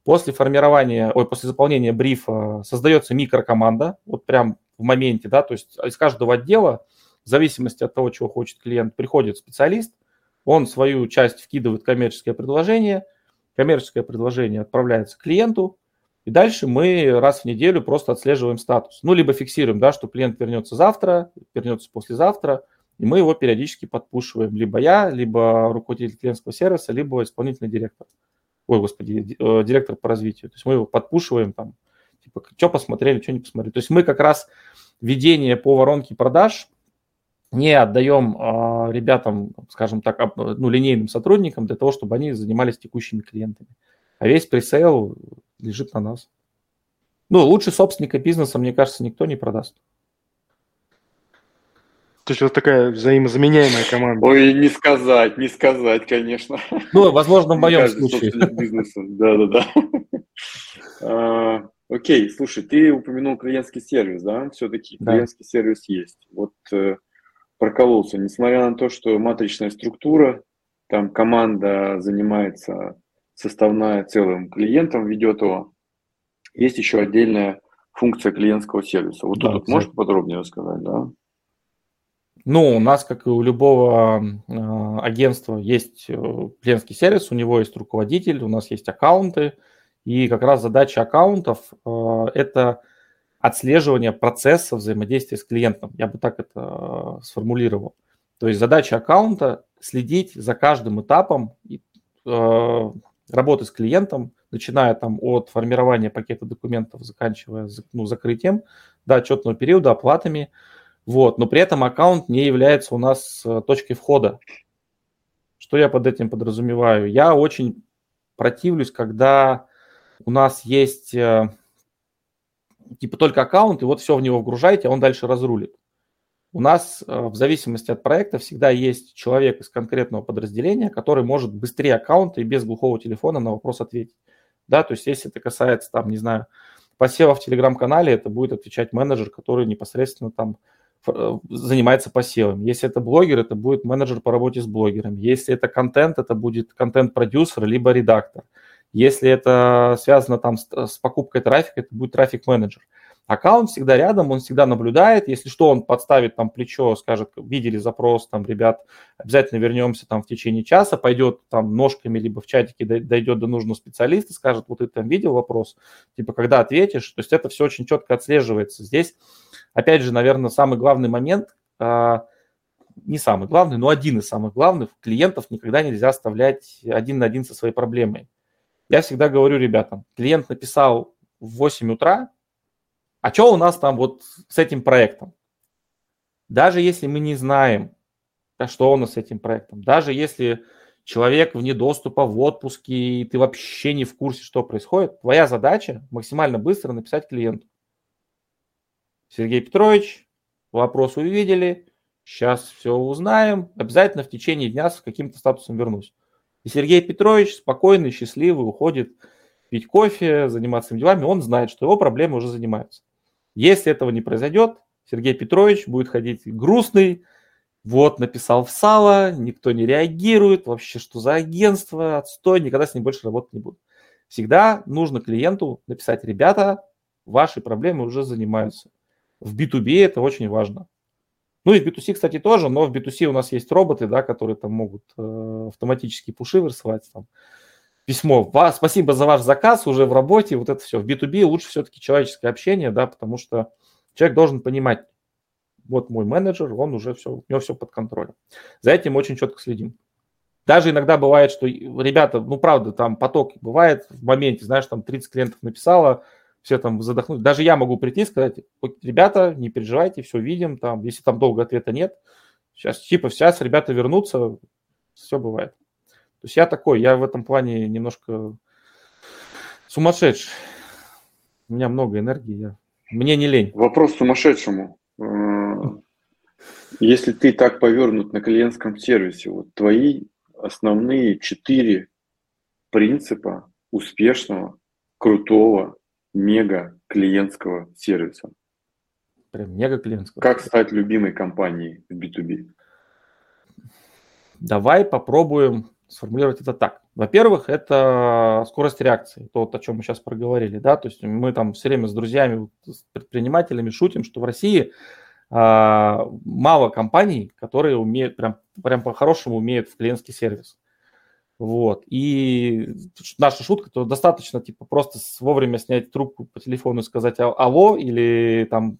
После формирования, ой, после заполнения брифа создается микрокоманда, вот прям в моменте, да, то есть из каждого отдела, в зависимости от того, чего хочет клиент, приходит специалист, он свою часть вкидывает в коммерческое предложение, коммерческое предложение отправляется клиенту, и дальше мы раз в неделю просто отслеживаем статус. Ну, либо фиксируем, да, что клиент вернется завтра, вернется послезавтра, и мы его периодически подпушиваем. Либо я, либо руководитель клиентского сервиса, либо исполнительный директор. Ой, господи, э, директор по развитию. То есть мы его подпушиваем там, типа, что посмотрели, что не посмотрели. То есть мы как раз ведение по воронке продаж не отдаем э, ребятам, скажем так, ну, линейным сотрудникам для того, чтобы они занимались текущими клиентами. А весь пресейл лежит на нас. Ну, лучше собственника бизнеса, мне кажется, никто не продаст. То есть вот такая взаимозаменяемая команда. Ой, не сказать, не сказать, конечно. Ну, возможно, в моем случае. Да-да-да. А, окей, слушай, ты упомянул клиентский сервис, да? Все-таки клиентский сервис есть. Вот э, прокололся. Несмотря на то, что матричная структура, там команда занимается составная целым клиентом, ведет его, есть еще отдельная функция клиентского сервиса. Вот да, тут можешь подробнее рассказать, да? Ну, у нас, как и у любого э, агентства, есть э, клиентский сервис, у него есть руководитель, у нас есть аккаунты, и как раз задача аккаунтов э, – это отслеживание процесса взаимодействия с клиентом. Я бы так это э, сформулировал. То есть задача аккаунта следить за каждым этапом э, работы с клиентом, начиная там от формирования пакета документов, заканчивая ну, закрытием до отчетного периода, оплатами. Вот. Но при этом аккаунт не является у нас э, точкой входа. Что я под этим подразумеваю? Я очень противлюсь, когда у нас есть типа только аккаунт, и вот все в него вгружаете, а он дальше разрулит. У нас э, в зависимости от проекта всегда есть человек из конкретного подразделения, который может быстрее аккаунта и без глухого телефона на вопрос ответить. Да, то есть если это касается, там, не знаю, посева в телеграм-канале, это будет отвечать менеджер, который непосредственно там э, занимается посевом. Если это блогер, это будет менеджер по работе с блогерами. Если это контент, это будет контент-продюсер либо редактор. Если это связано там с, с покупкой трафика, это будет трафик-менеджер. Аккаунт всегда рядом, он всегда наблюдает. Если что, он подставит там плечо, скажет, видели запрос, там, ребят, обязательно вернемся там в течение часа, пойдет там ножками, либо в чатике дойдет до нужного специалиста, скажет, вот ты там видел вопрос, типа, когда ответишь. То есть это все очень четко отслеживается. Здесь, опять же, наверное, самый главный момент, а, не самый главный, но один из самых главных, клиентов никогда нельзя оставлять один на один со своей проблемой. Я всегда говорю ребятам, клиент написал в 8 утра, а что у нас там вот с этим проектом? Даже если мы не знаем, что у нас с этим проектом, даже если человек вне доступа в отпуске, и ты вообще не в курсе, что происходит, твоя задача максимально быстро написать клиенту. Сергей Петрович, вопрос увидели, сейчас все узнаем, обязательно в течение дня с каким-то статусом вернусь. И Сергей Петрович спокойный, счастливый уходит пить кофе, заниматься своими делами, он знает, что его проблемы уже занимаются. Если этого не произойдет, Сергей Петрович будет ходить грустный, вот, написал в сало, никто не реагирует, вообще что за агентство, отстой, никогда с ним больше работать не буду. Всегда нужно клиенту написать, ребята, ваши проблемы уже занимаются. В B2B это очень важно. Ну и в B2C, кстати, тоже, но в B2C у нас есть роботы, да, которые там могут э, автоматически пуши высылать, там, письмо, вас, спасибо за ваш заказ, уже в работе, вот это все. В B2B лучше все-таки человеческое общение, да, потому что человек должен понимать, вот мой менеджер, он уже все, у него все под контролем. За этим очень четко следим. Даже иногда бывает, что ребята, ну правда, там поток бывает в моменте, знаешь, там 30 клиентов написало, все там задохнуть. Даже я могу прийти и сказать, ребята, не переживайте, все видим, там, если там долго ответа нет, сейчас, типа, сейчас ребята вернутся, все бывает. То есть я такой, я в этом плане немножко сумасшедший. У меня много энергии, я... мне не лень. Вопрос сумасшедшему. Э, если ты так повернут на клиентском сервисе, вот твои основные четыре принципа успешного, крутого, мега клиентского сервиса. Прям мега клиентского. Как стать любимой компанией в B2B? Давай попробуем сформулировать это так. Во-первых, это скорость реакции, то, о чем мы сейчас проговорили, да, то есть мы там все время с друзьями, с предпринимателями шутим, что в России а, мало компаний, которые умеют, прям, прям по-хорошему умеют в клиентский сервис. Вот. И наша шутка, то достаточно типа просто вовремя снять трубку по телефону и сказать алло, или там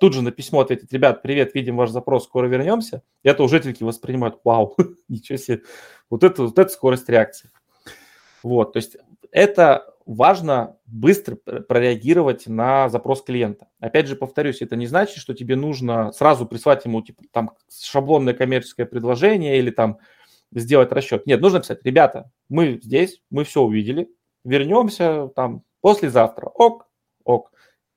тут же на письмо ответить, ребят, привет, видим ваш запрос, скоро вернемся. И это уже жительки воспринимают, вау, ничего себе, вот это, вот это скорость реакции. Вот, то есть это важно быстро прореагировать на запрос клиента. Опять же, повторюсь, это не значит, что тебе нужно сразу прислать ему типа, там шаблонное коммерческое предложение или там сделать расчет. Нет, нужно писать, ребята, мы здесь, мы все увидели, вернемся там послезавтра. Ок, ок.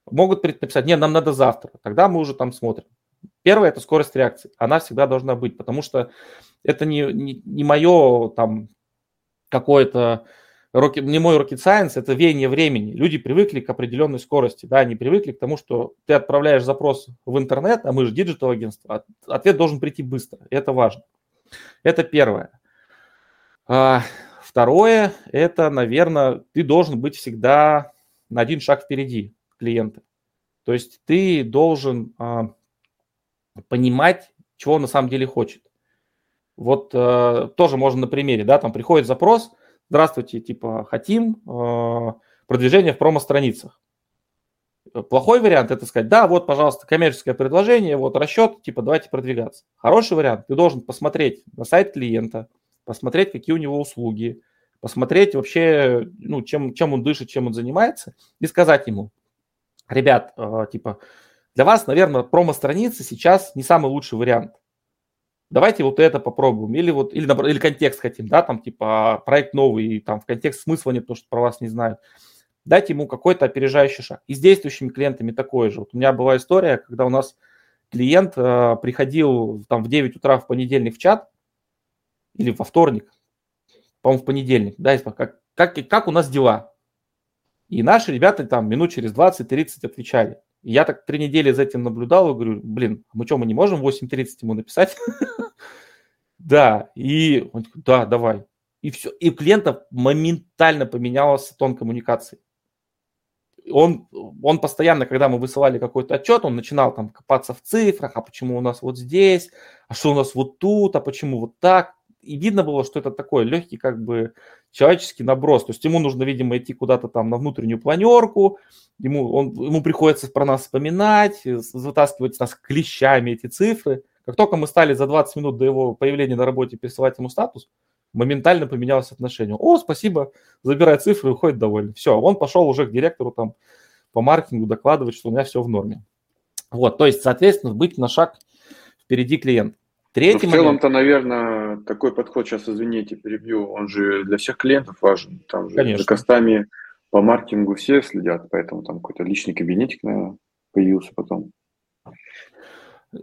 Могут написать, нет, нам надо завтра. Тогда мы уже там смотрим. Первое – это скорость реакции. Она всегда должна быть, потому что это не, не, не мое там какое-то не мой rocket science, это веяние времени. Люди привыкли к определенной скорости, да, они привыкли к тому, что ты отправляешь запрос в интернет, а мы же digital агентство, ответ должен прийти быстро, и это важно. Это первое. А, второе, это, наверное, ты должен быть всегда на один шаг впереди клиента. То есть ты должен а, понимать, чего он на самом деле хочет. Вот э, тоже можно на примере, да, там приходит запрос, здравствуйте, типа, хотим э, продвижение в промо-страницах. Плохой вариант это сказать, да, вот, пожалуйста, коммерческое предложение, вот расчет, типа, давайте продвигаться. Хороший вариант, ты должен посмотреть на сайт клиента, посмотреть, какие у него услуги, посмотреть вообще, ну, чем, чем он дышит, чем он занимается, и сказать ему, ребят, э, типа, для вас, наверное, промо-страница сейчас не самый лучший вариант. Давайте вот это попробуем. Или вот, или, или контекст хотим, да, там, типа, проект новый, и там в контекст смысла нет, потому что про вас не знают дать ему какой-то опережающий шаг. И с действующими клиентами такое же. Вот у меня была история, когда у нас клиент э, приходил там в 9 утра в понедельник в чат, или во вторник, по-моему, в понедельник, да, как, как, как у нас дела. И наши ребята там минут через 20-30 отвечали. И я так три недели за этим наблюдал и говорю, блин, мы что, мы не можем 8.30 ему написать? Да, и он такой, да, давай. И все. И у клиентов моментально поменялся тон коммуникации он, он постоянно, когда мы высылали какой-то отчет, он начинал там копаться в цифрах, а почему у нас вот здесь, а что у нас вот тут, а почему вот так. И видно было, что это такой легкий как бы человеческий наброс. То есть ему нужно, видимо, идти куда-то там на внутреннюю планерку, ему, он, ему приходится про нас вспоминать, вытаскивать с нас клещами эти цифры. Как только мы стали за 20 минут до его появления на работе пересылать ему статус, моментально поменялось отношение. О, спасибо, забирай цифры, уходит довольный. Все, он пошел уже к директору там по маркетингу докладывать, что у меня все в норме. Вот, то есть, соответственно, быть на шаг впереди клиента. Третий ну, в целом-то, наверное, такой подход, сейчас, извините, перебью, он же для всех клиентов важен. Там же Конечно. за костами по маркетингу все следят, поэтому там какой-то личный кабинетик, наверное, появился потом.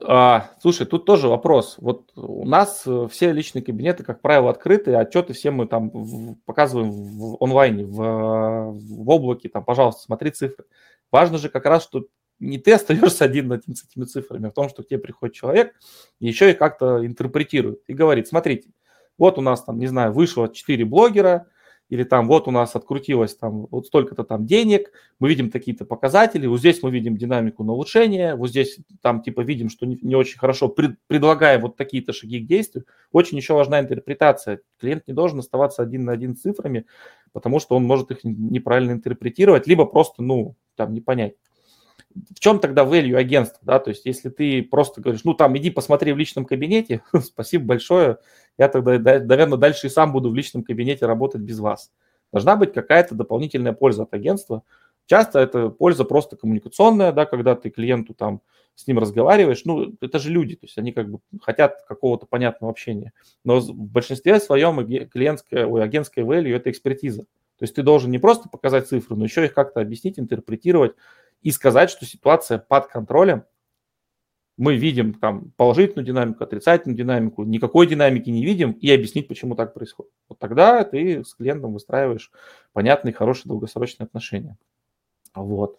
А, слушай, тут тоже вопрос. Вот у нас э, все личные кабинеты, как правило, открыты, отчеты все мы там показываем в онлайне, в, в облаке, там, пожалуйста, смотри цифры. Важно же как раз, что не ты остаешься один над этими цифрами, а в том, что к тебе приходит человек, еще и как-то интерпретирует и говорит, смотрите, вот у нас там, не знаю, вышло 4 блогера, или там вот у нас открутилось там вот столько-то там денег, мы видим какие-то показатели, вот здесь мы видим динамику на улучшение, вот здесь там типа видим, что не, не очень хорошо, пред, предлагая вот такие-то шаги к действию. Очень еще важна интерпретация. Клиент не должен оставаться один на один с цифрами, потому что он может их неправильно интерпретировать, либо просто, ну, там, не понять. В чем тогда value агентства, да, то есть если ты просто говоришь, ну там иди посмотри в личном кабинете, спасибо большое, я тогда, наверное, дальше и сам буду в личном кабинете работать без вас. Должна быть какая-то дополнительная польза от агентства. Часто это польза просто коммуникационная, да, когда ты клиенту там с ним разговариваешь, ну, это же люди, то есть они как бы хотят какого-то понятного общения. Но в большинстве своем клиентская, ой, агентская value – это экспертиза. То есть ты должен не просто показать цифры, но еще их как-то объяснить, интерпретировать и сказать, что ситуация под контролем. Мы видим там положительную динамику, отрицательную динамику, никакой динамики не видим и объяснить, почему так происходит. Вот тогда ты с клиентом выстраиваешь понятные, хорошие долгосрочные отношения. Вот.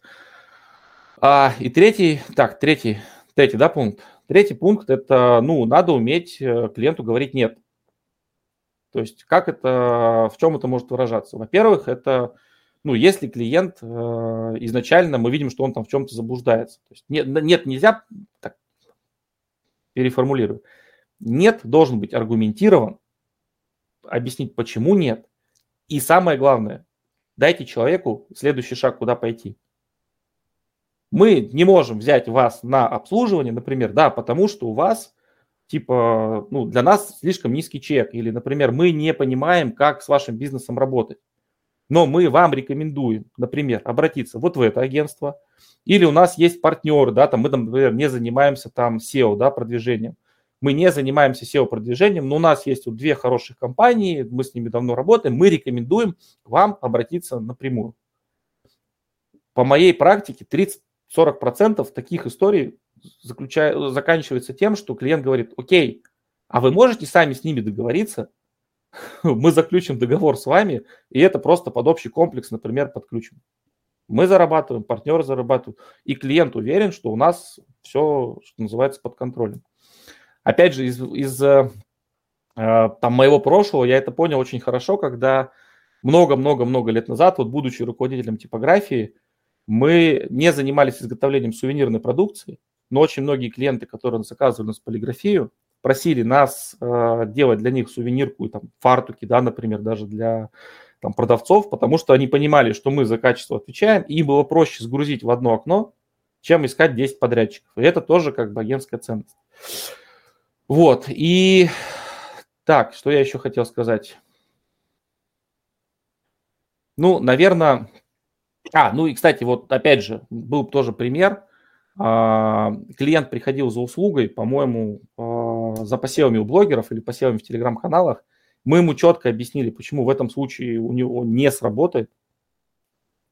А, и третий, так, третий, третий, да, пункт. Третий пункт – это, ну, надо уметь э, клиенту говорить «нет». То есть как это, в чем это может выражаться? Во-первых, это, ну, если клиент э, изначально, мы видим, что он там в чем-то заблуждается. То есть нет, нет, нельзя, так, переформулирую. Нет должен быть аргументирован, объяснить, почему нет. И самое главное, дайте человеку следующий шаг, куда пойти. Мы не можем взять вас на обслуживание, например, да, потому что у вас типа, ну, для нас слишком низкий чек, или, например, мы не понимаем, как с вашим бизнесом работать. Но мы вам рекомендуем, например, обратиться вот в это агентство, или у нас есть партнеры, да, там мы, например, не занимаемся там SEO, да, продвижением. Мы не занимаемся SEO-продвижением, но у нас есть вот две хороших компании, мы с ними давно работаем, мы рекомендуем вам обратиться напрямую. По моей практике 30-40% таких историй заключая, заканчивается тем, что клиент говорит, окей, а вы можете сами с ними договориться, мы заключим договор с вами, и это просто под общий комплекс, например, подключим. Мы зарабатываем, партнеры зарабатывают, и клиент уверен, что у нас все, что называется, под контролем. Опять же, из, из э, э, там, моего прошлого я это понял очень хорошо, когда много-много-много лет назад, вот будучи руководителем типографии, мы не занимались изготовлением сувенирной продукции, но очень многие клиенты, которые заказывали у нас полиграфию, просили нас э, делать для них сувенирку, там, фартуки, да, например, даже для там, продавцов, потому что они понимали, что мы за качество отвечаем, и им было проще сгрузить в одно окно, чем искать 10 подрядчиков. И это тоже как бы агентская ценность. Вот, и так, что я еще хотел сказать? Ну, наверное... А, ну и, кстати, вот опять же, был тоже пример – клиент приходил за услугой, по-моему, а, за посевами у блогеров или посевами в телеграм-каналах. Мы ему четко объяснили, почему в этом случае у него не сработает,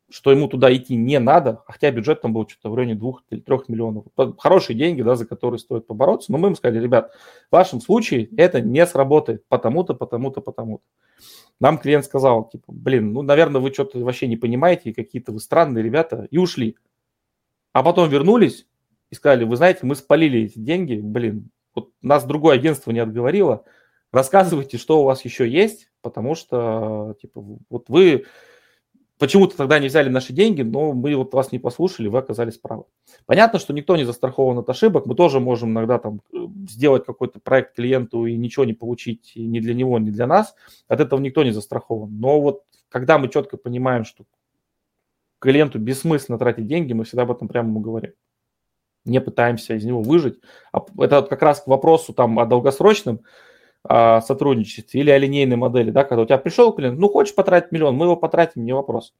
что ему туда идти не надо, хотя бюджет там был что-то в районе 2 или 3 миллионов. Хорошие деньги, да, за которые стоит побороться, но мы ему сказали, ребят, в вашем случае это не сработает потому-то, потому-то, потому-то. Нам клиент сказал, типа, блин, ну, наверное, вы что-то вообще не понимаете, какие-то вы странные ребята, и ушли. А потом вернулись и сказали, вы знаете, мы спалили эти деньги, блин, вот нас другое агентство не отговорило, рассказывайте, что у вас еще есть, потому что, типа, вот вы почему-то тогда не взяли наши деньги, но мы вот вас не послушали, вы оказались правы. Понятно, что никто не застрахован от ошибок, мы тоже можем иногда там э, сделать какой-то проект клиенту и ничего не получить ни для него, ни для нас, от этого никто не застрахован. Но вот когда мы четко понимаем, что клиенту бессмысленно тратить деньги, мы всегда об этом прямо ему говорим. Не пытаемся из него выжить. А это как раз к вопросу там, о долгосрочном а, сотрудничестве или о линейной модели, да, когда у тебя пришел клиент, ну, хочешь потратить миллион, мы его потратим, не вопрос.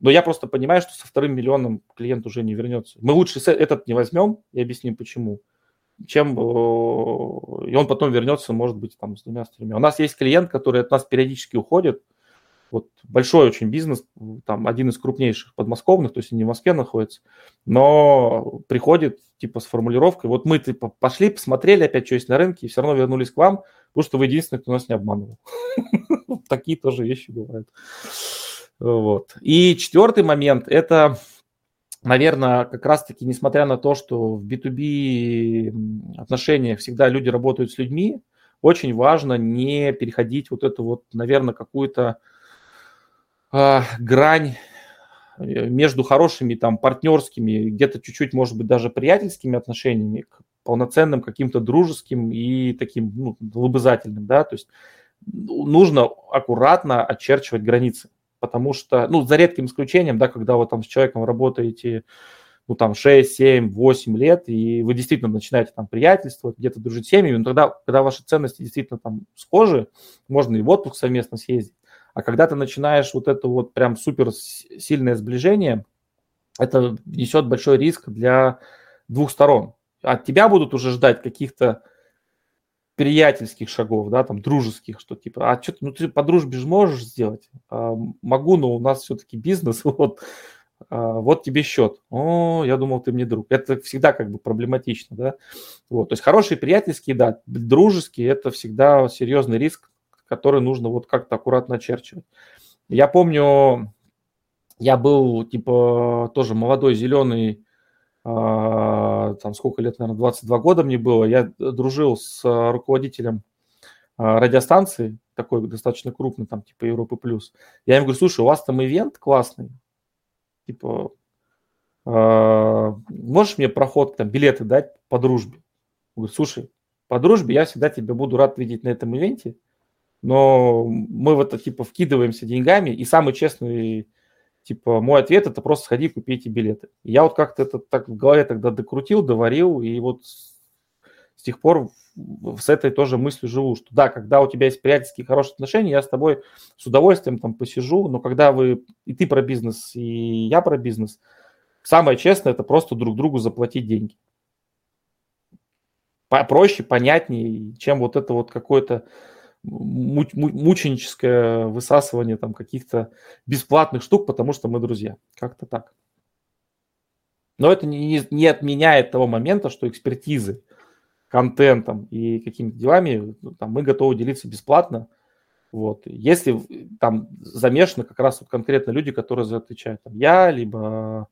Но я просто понимаю, что со вторым миллионом клиент уже не вернется. Мы лучше этот не возьмем и объясним, почему, чем и он потом вернется, может быть, там с двумя, с тремя. У нас есть клиент, который от нас периодически уходит, вот большой очень бизнес, там один из крупнейших подмосковных, то есть не в Москве находится, но приходит типа с формулировкой, вот мы типа пошли, посмотрели опять, что есть на рынке, и все равно вернулись к вам, потому что вы единственный, кто нас не обманывал. Такие тоже вещи бывают. Вот. И четвертый момент – это, наверное, как раз-таки, несмотря на то, что в B2B отношениях всегда люди работают с людьми, очень важно не переходить вот эту вот, наверное, какую-то э, грань между хорошими там партнерскими, где-то чуть-чуть, может быть, даже приятельскими отношениями к полноценным каким-то дружеским и таким ну, лобызательным, да, то есть нужно аккуратно очерчивать границы, потому что, ну, за редким исключением, да, когда вы там с человеком работаете ну, там, 6, 7, 8 лет, и вы действительно начинаете там приятельствовать, где-то дружить с семьями, но тогда, когда ваши ценности действительно там схожи, можно и в отпуск совместно съездить. А когда ты начинаешь вот это вот прям супер сильное сближение, это несет большой риск для двух сторон. От тебя будут уже ждать каких-то приятельских шагов, да, там, дружеских, что типа, а что ты, ну ты по дружбе же можешь сделать? А, могу, но у нас все-таки бизнес, вот, а, вот тебе счет. О, я думал, ты мне друг. Это всегда как бы проблематично, да. Вот, то есть хорошие приятельские, да, дружеские, это всегда серьезный риск, который нужно вот как-то аккуратно очерчивать. Я помню, я был, типа, тоже молодой, зеленый, а, там сколько лет, наверное, 22 года мне было, я дружил с руководителем а, радиостанции, такой достаточно крупный, там типа Европы Плюс. Я ему говорю, слушай, у вас там ивент классный, типа, э, можешь мне проход, там, билеты дать по дружбе? Он говорит, слушай, по дружбе я всегда тебя буду рад видеть на этом ивенте, но мы в это, типа, вкидываемся деньгами, и самый честный типа, мой ответ это просто сходи, купи эти билеты. я вот как-то это так в голове тогда докрутил, доварил, и вот с тех пор с этой тоже мыслью живу, что да, когда у тебя есть приятельские хорошие отношения, я с тобой с удовольствием там посижу, но когда вы, и ты про бизнес, и я про бизнес, самое честное, это просто друг другу заплатить деньги. Проще, понятнее, чем вот это вот какое-то мученическое высасывание там каких-то бесплатных штук, потому что мы друзья. Как-то так. Но это не, не отменяет того момента, что экспертизы, контентом и какими-то делами ну, там, мы готовы делиться бесплатно. Вот. Если там замешаны как раз вот конкретно люди, которые за это отвечают. Там, я, либо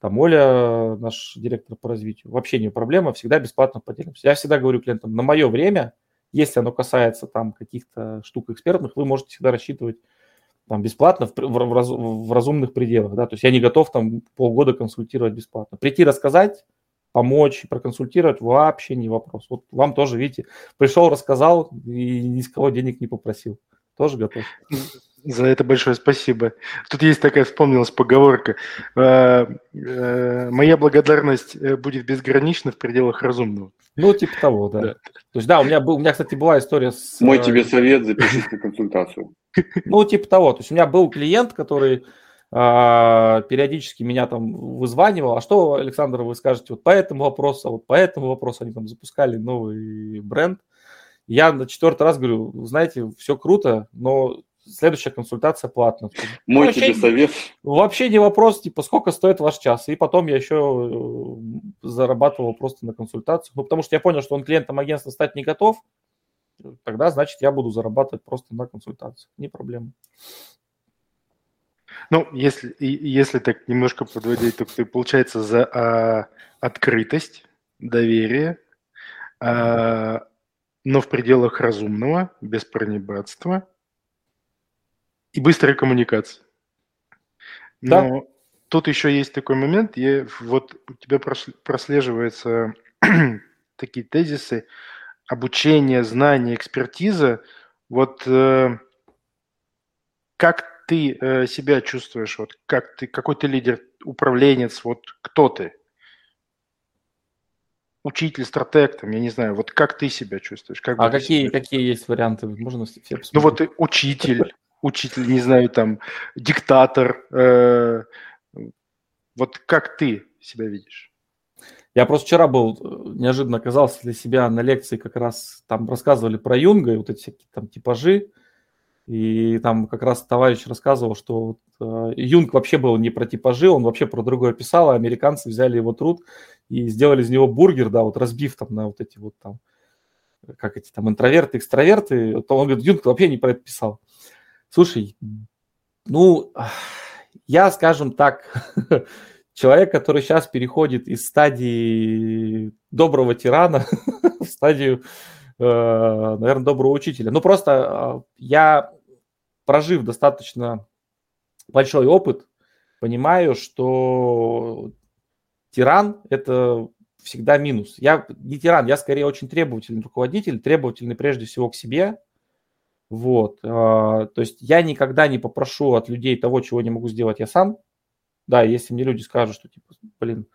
там Оля, наш директор по развитию. Вообще не проблема, всегда бесплатно поделимся. Я всегда говорю клиентам, на мое время – если оно касается там каких-то штук экспертных, вы можете всегда рассчитывать там бесплатно в, в, раз, в разумных пределах, да, то есть я не готов там полгода консультировать бесплатно. Прийти рассказать, помочь, проконсультировать вообще не вопрос. Вот вам тоже, видите, пришел, рассказал и ни с кого денег не попросил. Тоже готов. За это большое спасибо. Тут есть такая, вспомнилась поговорка. Э, э, Моя благодарность э, будет безгранична в пределах разумного. Ну, типа того, да. да. То есть, да, у меня, был, у меня, кстати, была история с... Мой тебе совет, запишись на консультацию. Ну, типа того. То есть, у меня был клиент, который а, периодически меня там вызванивал. А что, Александр, вы скажете вот по этому вопросу, а вот по этому вопросу они там запускали новый бренд. Я на четвертый раз говорю, знаете, все круто, но следующая консультация платная. Мой ну, тебе совет. Вообще не вопрос, типа, сколько стоит ваш час. И потом я еще э, зарабатывал просто на консультациях. Ну, потому что я понял, что он клиентом агентства стать не готов. Тогда, значит, я буду зарабатывать просто на консультациях. Не проблема. Ну, если, если так немножко подводить, то ты, получается, за а, открытость, доверие, а, но в пределах разумного, без пронебратства – и быстрая коммуникация. Но да. тут еще есть такой момент, я, вот у тебя прослеживаются такие тезисы, обучение, знание, экспертиза. Вот э, как ты э, себя чувствуешь, вот как ты, какой ты лидер, управленец, вот кто ты? Учитель, стратег, там, я не знаю, вот как ты себя чувствуешь? Как а какие, себя... какие есть варианты? Можно все посмотреть? Ну вот учитель, учитель, не знаю, там, диктатор. Э, вот как ты себя видишь? Я просто вчера был, э, неожиданно оказался для себя на лекции, как раз там рассказывали про Юнга и вот эти всякие там типажи. И там как раз товарищ рассказывал, что вот, э, Юнг вообще был не про типажи, он вообще про другое писал, а американцы взяли его труд и сделали из него бургер, да, вот разбив там на вот эти вот там, как эти там интроверты, экстраверты. То он говорит, Юнг вообще не про это писал. Слушай, ну, я, скажем так, человек, который сейчас переходит из стадии доброго тирана в стадию, э, наверное, доброго учителя. Ну, просто э, я, прожив достаточно большой опыт, понимаю, что тиран – это всегда минус. Я не тиран, я скорее очень требовательный руководитель, требовательный прежде всего к себе, вот. А, то есть я никогда не попрошу от людей того, чего не могу сделать я сам. Да, если мне люди скажут, что типа, блин,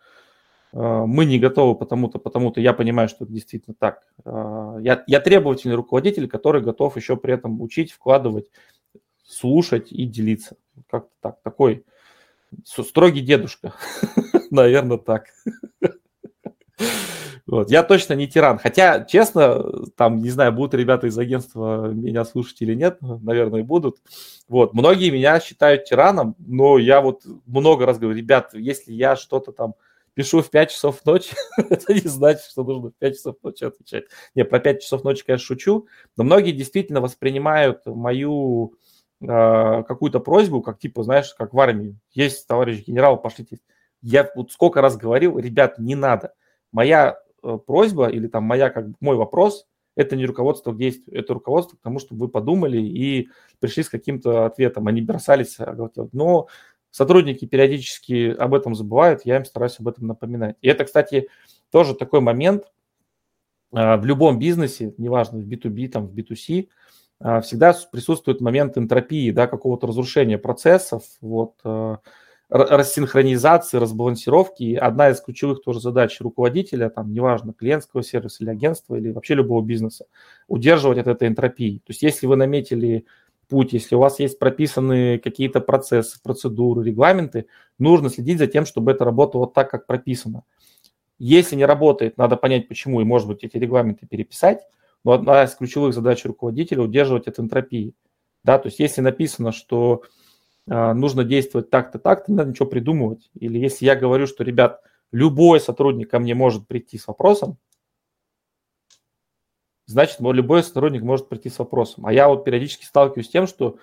мы не готовы потому-то, потому-то, я понимаю, что это действительно так. Я, я требовательный руководитель, который готов еще при этом учить, вкладывать, слушать и делиться. Как-то так, такой строгий дедушка, наверное, так. Вот. Я точно не тиран. Хотя, честно, там, не знаю, будут ребята из агентства меня слушать или нет, наверное, будут. Вот. Многие меня считают тираном, но я вот много раз говорю, ребят, если я что-то там пишу в 5 часов ночи, это не значит, что нужно в 5 часов ночи отвечать. Не, про 5 часов ночи, конечно, шучу, но многие действительно воспринимают мою э, какую-то просьбу, как типа, знаешь, как в армии. Есть товарищ генерал, пошлите. Я вот сколько раз говорил, ребят, не надо. Моя просьба или там моя, как мой вопрос, это не руководство к действию, это руководство к тому, чтобы вы подумали и пришли с каким-то ответом, они бросались. А Но сотрудники периодически об этом забывают, я им стараюсь об этом напоминать. И это, кстати, тоже такой момент э, в любом бизнесе, неважно, в B2B, там, в B2C, э, всегда присутствует момент энтропии, да, какого-то разрушения процессов, вот, рассинхронизации, разбалансировки. одна из ключевых тоже задач руководителя, там, неважно, клиентского сервиса или агентства, или вообще любого бизнеса, удерживать от этой энтропии. То есть если вы наметили путь, если у вас есть прописаны какие-то процессы, процедуры, регламенты, нужно следить за тем, чтобы это работало так, как прописано. Если не работает, надо понять, почему, и, может быть, эти регламенты переписать. Но одна из ключевых задач руководителя – удерживать от энтропии. Да, то есть если написано, что нужно действовать так-то, так-то, не надо ничего придумывать. Или если я говорю, что, ребят, любой сотрудник ко мне может прийти с вопросом, значит, любой сотрудник может прийти с вопросом. А я вот периодически сталкиваюсь с тем, что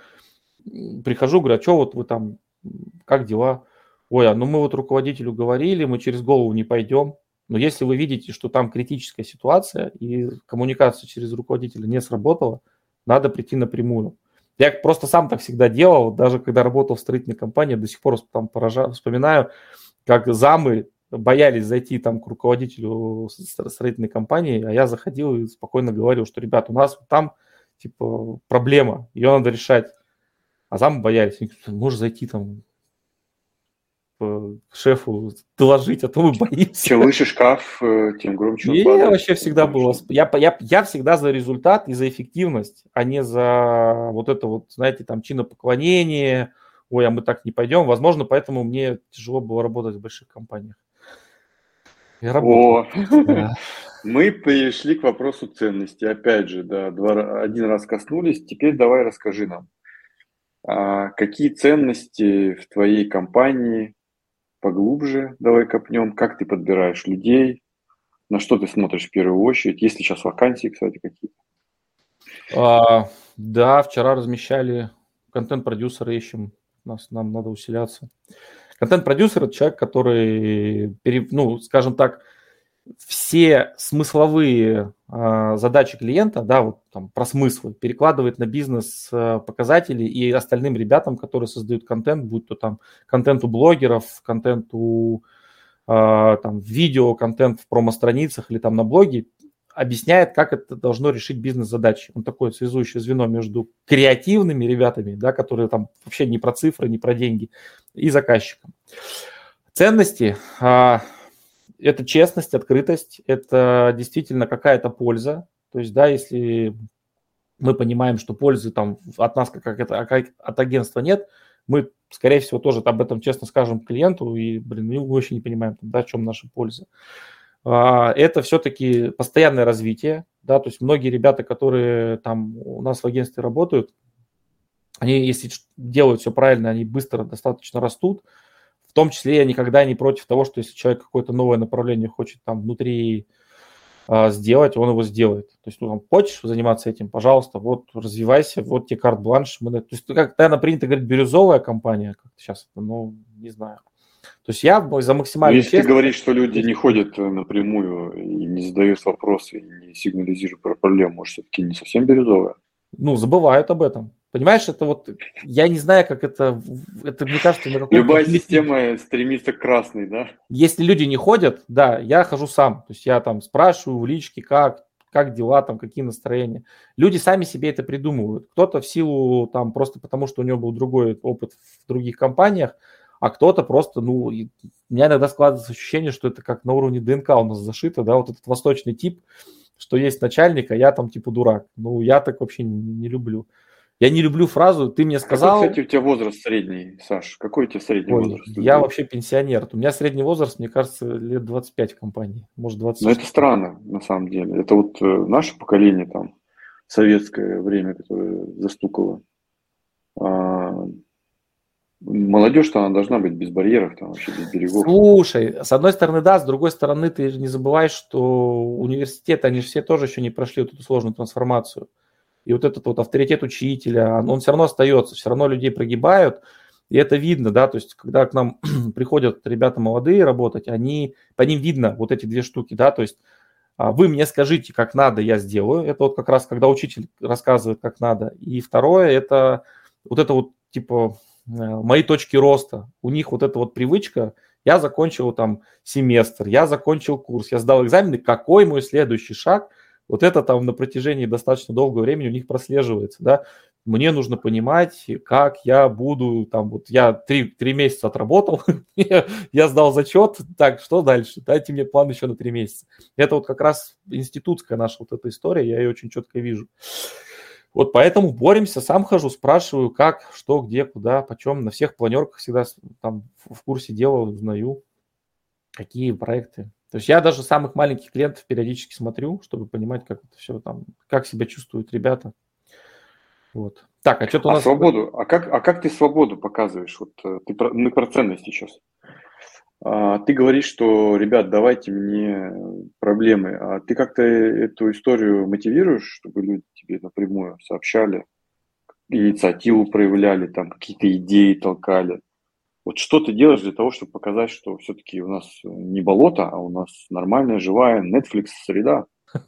прихожу, говорю, а что вот вы там, как дела? Ой, а ну мы вот руководителю говорили, мы через голову не пойдем. Но если вы видите, что там критическая ситуация и коммуникация через руководителя не сработала, надо прийти напрямую. Я просто сам так всегда делал, даже когда работал в строительной компании, до сих пор там поражаю, вспоминаю, как замы боялись зайти там к руководителю строительной компании, а я заходил и спокойно говорил, что, ребят, у нас там типа проблема, ее надо решать. А замы боялись, может зайти там к шефу доложить, а то мы боимся. Чем выше шкаф, э, тем громче он Я вообще всегда был... Я, я, я всегда за результат и за эффективность, а не за вот это вот, знаете, там чинопоклонение, ой, а мы так не пойдем. Возможно, поэтому мне тяжело было работать в больших компаниях. Я О, да. мы перешли к вопросу ценности. Опять же, да, два, один раз коснулись. Теперь давай расскажи нам, а какие ценности в твоей компании поглубже давай копнем. Как ты подбираешь людей? На что ты смотришь в первую очередь? Есть ли сейчас вакансии, кстати, какие-то? А, да, вчера размещали контент-продюсера ищем. Нас, нам надо усиляться. Контент-продюсер – это человек, который, ну, скажем так, все смысловые э, задачи клиента, да, вот там про смыслы, перекладывает на бизнес э, показатели и остальным ребятам, которые создают контент, будь то там контент у блогеров, контент у э, там, видео, контент в промо-страницах или там на блоге, объясняет, как это должно решить бизнес-задачи. Он такое связующее звено между креативными ребятами, да, которые там вообще не про цифры, не про деньги, и заказчиком. Ценности это честность, открытость, это действительно какая-то польза. То есть, да, если мы понимаем, что пользы там от нас как, это, а от агентства нет, мы, скорее всего, тоже об этом честно скажем клиенту, и, блин, мы вообще не понимаем, да, в чем наша польза. А, это все-таки постоянное развитие, да, то есть многие ребята, которые там у нас в агентстве работают, они, если делают все правильно, они быстро достаточно растут, в том числе я никогда не против того, что если человек какое-то новое направление хочет там внутри а, сделать, он его сделает. То есть, ну, там, хочешь заниматься этим, пожалуйста, вот развивайся, вот тебе карт-бланш. Мы, то есть, как, наверное, принято говорить, бирюзовая компания, как сейчас, ну, не знаю. То есть я за максимально... Если честно... ты говоришь, что люди не ходят э, напрямую и не задают вопросы, и не сигнализируют про проблему, может, все-таки не совсем бирюзовая? Ну, забывают об этом. Понимаешь, это вот, я не знаю, как это, это мне кажется... На Любая система стремится к красной, да? Если люди не ходят, да, я хожу сам. То есть я там спрашиваю в личке, как, как дела, там, какие настроения. Люди сами себе это придумывают. Кто-то в силу, там, просто потому что у него был другой опыт в других компаниях, а кто-то просто, ну, у меня иногда складывается ощущение, что это как на уровне ДНК у нас зашито, да, вот этот восточный тип, что есть начальник, а я там типа дурак. Ну, я так вообще не, не люблю. Я не люблю фразу «ты мне сказал...» Какой, кстати, у тебя возраст средний, Саш? Какой у тебя средний Ой, возраст? Я вообще пенсионер. У меня средний возраст, мне кажется, лет 25 в компании. Может, 20. Но это странно, на самом деле. Это вот э, наше поколение там, советское время, которое застукало. А, молодежь-то она должна быть без барьеров, там вообще без берегов. Слушай, с одной стороны, да, с другой стороны, ты же не забываешь, что университеты, они же все тоже еще не прошли вот эту сложную трансформацию. И вот этот вот авторитет учителя, он все равно остается, все равно людей прогибают, и это видно, да, то есть когда к нам приходят ребята молодые работать, они, по ним видно вот эти две штуки, да, то есть а, вы мне скажите, как надо, я сделаю. Это вот как раз, когда учитель рассказывает, как надо. И второе, это вот это вот, типа, э, мои точки роста. У них вот эта вот привычка, я закончил там семестр, я закончил курс, я сдал экзамены, какой мой следующий шаг – вот это там на протяжении достаточно долгого времени у них прослеживается, да. Мне нужно понимать, как я буду, там, вот я три, три месяца отработал, я сдал зачет, так, что дальше? Дайте мне план еще на три месяца. Это вот как раз институтская наша вот эта история, я ее очень четко вижу. Вот поэтому боремся, сам хожу, спрашиваю, как, что, где, куда, почем. На всех планерках всегда там в курсе дела узнаю, какие проекты. То есть я даже самых маленьких клиентов периодически смотрю, чтобы понимать, как это все там, как себя чувствуют ребята. Вот. Так, а что-то у а нас... А свободу, а как, а как ты свободу показываешь? Вот э, ты про, мы про ценности сейчас. А, ты говоришь, что, ребят, давайте мне проблемы. А ты как-то эту историю мотивируешь, чтобы люди тебе напрямую сообщали, инициативу проявляли, там какие-то идеи толкали? Вот что ты делаешь для того, чтобы показать, что все-таки у нас не болото, а у нас нормальная, живая Netflix среда?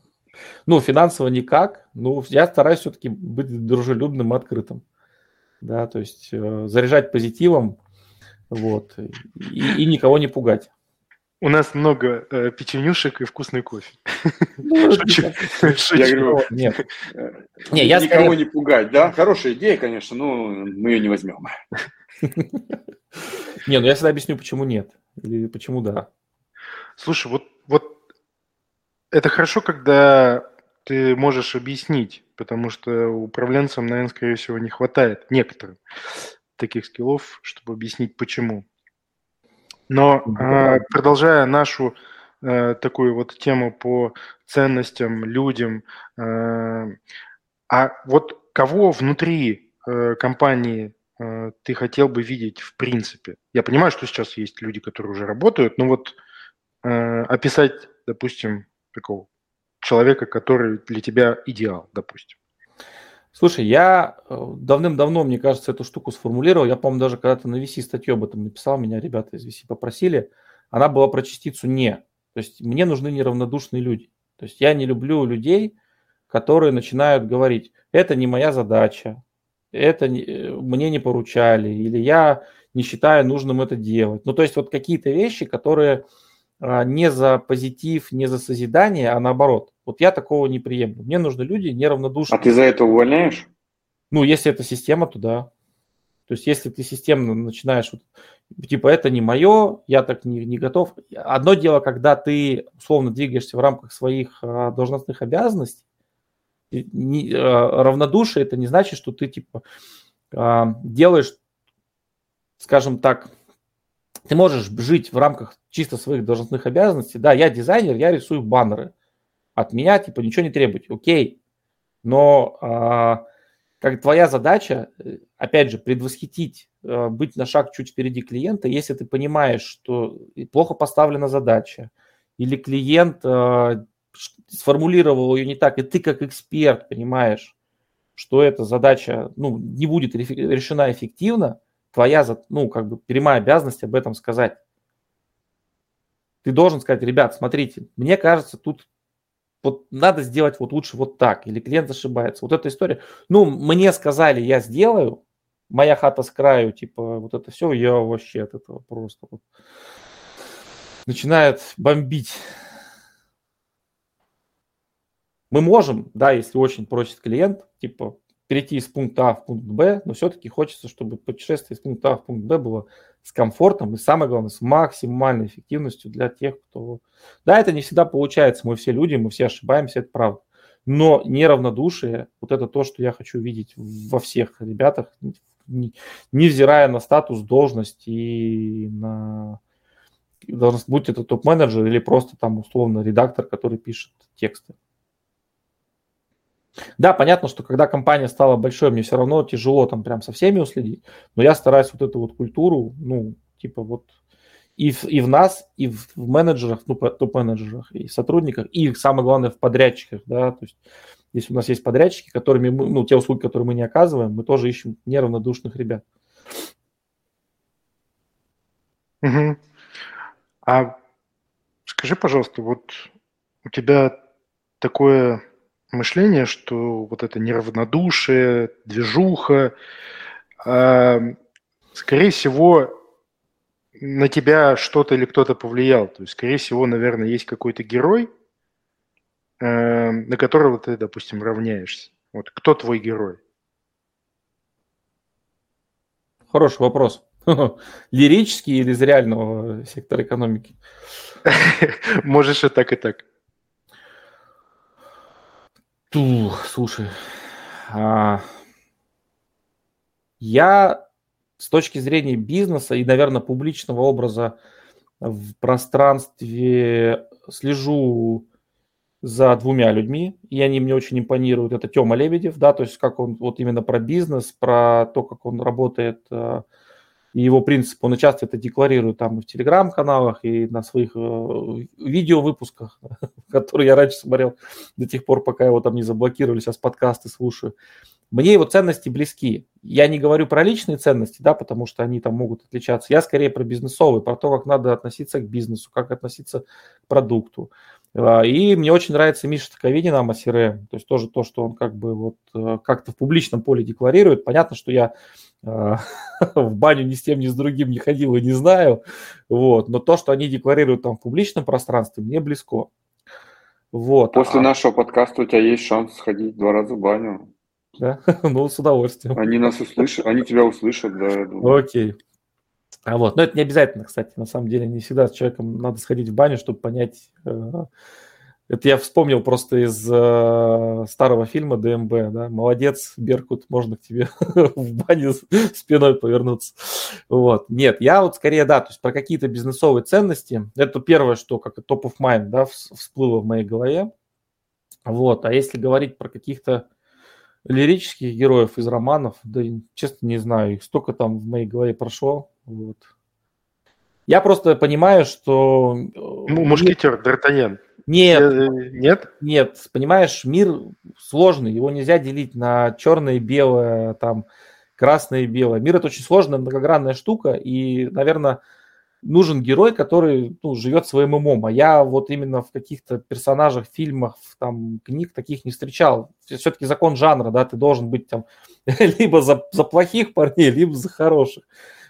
Ну, финансово никак. Ну, я стараюсь все-таки быть дружелюбным и открытым. Да, то есть э, заряжать позитивом, вот, и, и никого не пугать. У нас много э, печенюшек и вкусный кофе. Ну, Шучу. Я говорю, нет. Э, не, я никого не пугать, да? Хорошая идея, конечно, но мы ее не возьмем. Не, ну я всегда объясню, почему нет. Или почему да. Слушай, вот, вот это хорошо, когда ты можешь объяснить, потому что управленцам, наверное, скорее всего, не хватает некоторых таких скиллов, чтобы объяснить, почему. Но э, продолжая нашу э, такую вот тему по ценностям, людям, э, а вот кого внутри э, компании Э, ты хотел бы видеть в принципе? Я понимаю, что сейчас есть люди, которые уже работают, но вот э, описать, допустим, такого человека, который для тебя идеал, допустим. Слушай, я э, давным-давно, мне кажется, эту штуку сформулировал. Я, по-моему, даже когда-то на VC статью об этом написал, меня ребята из VC попросили. Она была про частицу «не». То есть мне нужны неравнодушные люди. То есть я не люблю людей, которые начинают говорить, это не моя задача, это э, мне не поручали, или я не считаю нужным это делать. Ну, то есть вот какие-то вещи, которые а, не за позитив, не за созидание, а наоборот. Вот я такого не приемлю. Мне нужны люди неравнодушные. А ты за это увольняешь? Ну, если это система, то да. То есть если ты системно начинаешь, вот, типа, это не мое, я так не, не готов. Одно дело, когда ты условно двигаешься в рамках своих а, должностных обязанностей, не, э, равнодушие это не значит, что ты типа а, делаешь, скажем так, ты можешь жить в рамках чисто своих должностных обязанностей. Да, я дизайнер, я рисую баннеры. От меня типа ничего не требуйте, окей. Но а, как твоя задача, э, опять же, предвосхитить, а, быть на шаг чуть впереди клиента, если ты понимаешь, что плохо поставлена задача, или клиент а, сформулировал ее не так, и ты как эксперт понимаешь, что эта задача ну, не будет решена эффективно, твоя ну, как бы прямая обязанность об этом сказать. Ты должен сказать, ребят, смотрите, мне кажется, тут вот надо сделать вот лучше вот так, или клиент ошибается. Вот эта история. Ну, мне сказали, я сделаю, моя хата с краю, типа, вот это все, я вообще от этого просто вот начинает бомбить мы можем, да, если очень просит клиент, типа, перейти из пункта А в пункт Б, но все-таки хочется, чтобы путешествие из пункта А в пункт Б было с комфортом и, самое главное, с максимальной эффективностью для тех, кто... Да, это не всегда получается, мы все люди, мы все ошибаемся, это правда. Но неравнодушие, вот это то, что я хочу видеть во всех ребятах, невзирая на статус, должность и на должность, будь это топ-менеджер или просто там условно редактор, который пишет тексты. Да, понятно, что когда компания стала большой, мне все равно тяжело там прям со всеми уследить, но я стараюсь вот эту вот культуру, ну, типа вот и в, и в нас, и в, в менеджерах, ну, топ-менеджерах, и сотрудниках, и самое главное в подрядчиках, да, то есть если у нас есть подрядчики, которыми мы, ну, те услуги, которые мы не оказываем, мы тоже ищем неравнодушных ребят. Угу. А скажи, пожалуйста, вот у тебя такое мышление, что вот это неравнодушие, движуха, э, скорее всего, на тебя что-то или кто-то повлиял. То есть, скорее всего, наверное, есть какой-то герой, э, на которого ты, допустим, равняешься. Вот кто твой герой? Хороший вопрос. Лирический или из реального сектора экономики? Можешь и так, и так. Ту, слушай, а, я с точки зрения бизнеса и, наверное, публичного образа в пространстве слежу за двумя людьми, и они мне очень импонируют. Это Тёма Лебедев, да, то есть как он вот именно про бизнес, про то, как он работает а, и его принцип, он часто это декларирует там и в телеграм-каналах, и на своих э, видео-выпусках, которые я раньше смотрел до тех пор, пока его там не заблокировали, сейчас подкасты слушаю. Мне его ценности близки. Я не говорю про личные ценности, да, потому что они там могут отличаться. Я скорее про бизнесовые, про то, как надо относиться к бизнесу, как относиться к продукту. А, и мне очень нравится Миша о CRM. То есть тоже то, что он как бы вот э, как-то в публичном поле декларирует. Понятно, что я а, в баню ни с тем, ни с другим не ходил и не знаю. Вот. Но то, что они декларируют там в публичном пространстве, мне близко. Вот. После а... нашего подкаста у тебя есть шанс сходить два раза в баню. Да? ну, с удовольствием. Они нас услышат, они тебя услышат, да. Окей. А вот, но это не обязательно, кстати, на самом деле, не всегда с человеком надо сходить в баню, чтобы понять, э, это я вспомнил просто из э, старого фильма ДМБ, да, молодец, Беркут, можно к тебе в бане спиной повернуться. Вот, нет, я вот скорее, да, то есть про какие-то бизнесовые ценности, это первое, что как топ of mind, да, всплыло в моей голове. Вот, а если говорить про каких-то лирических героев из романов, да, честно, не знаю, их столько там в моей голове прошло, вот. Я просто понимаю, что... Ну, мушкетер, Д'Артаньян. Нет. Э, нет? Нет, понимаешь, мир сложный, его нельзя делить на черное и белое, там, красное и белое. Мир это очень сложная, многогранная штука, и, наверное, нужен герой, который ну, живет своим умом. А я вот именно в каких-то персонажах, фильмах, там, книг таких не встречал. Все-таки закон жанра, да, ты должен быть там либо за, за плохих парней, либо за хороших.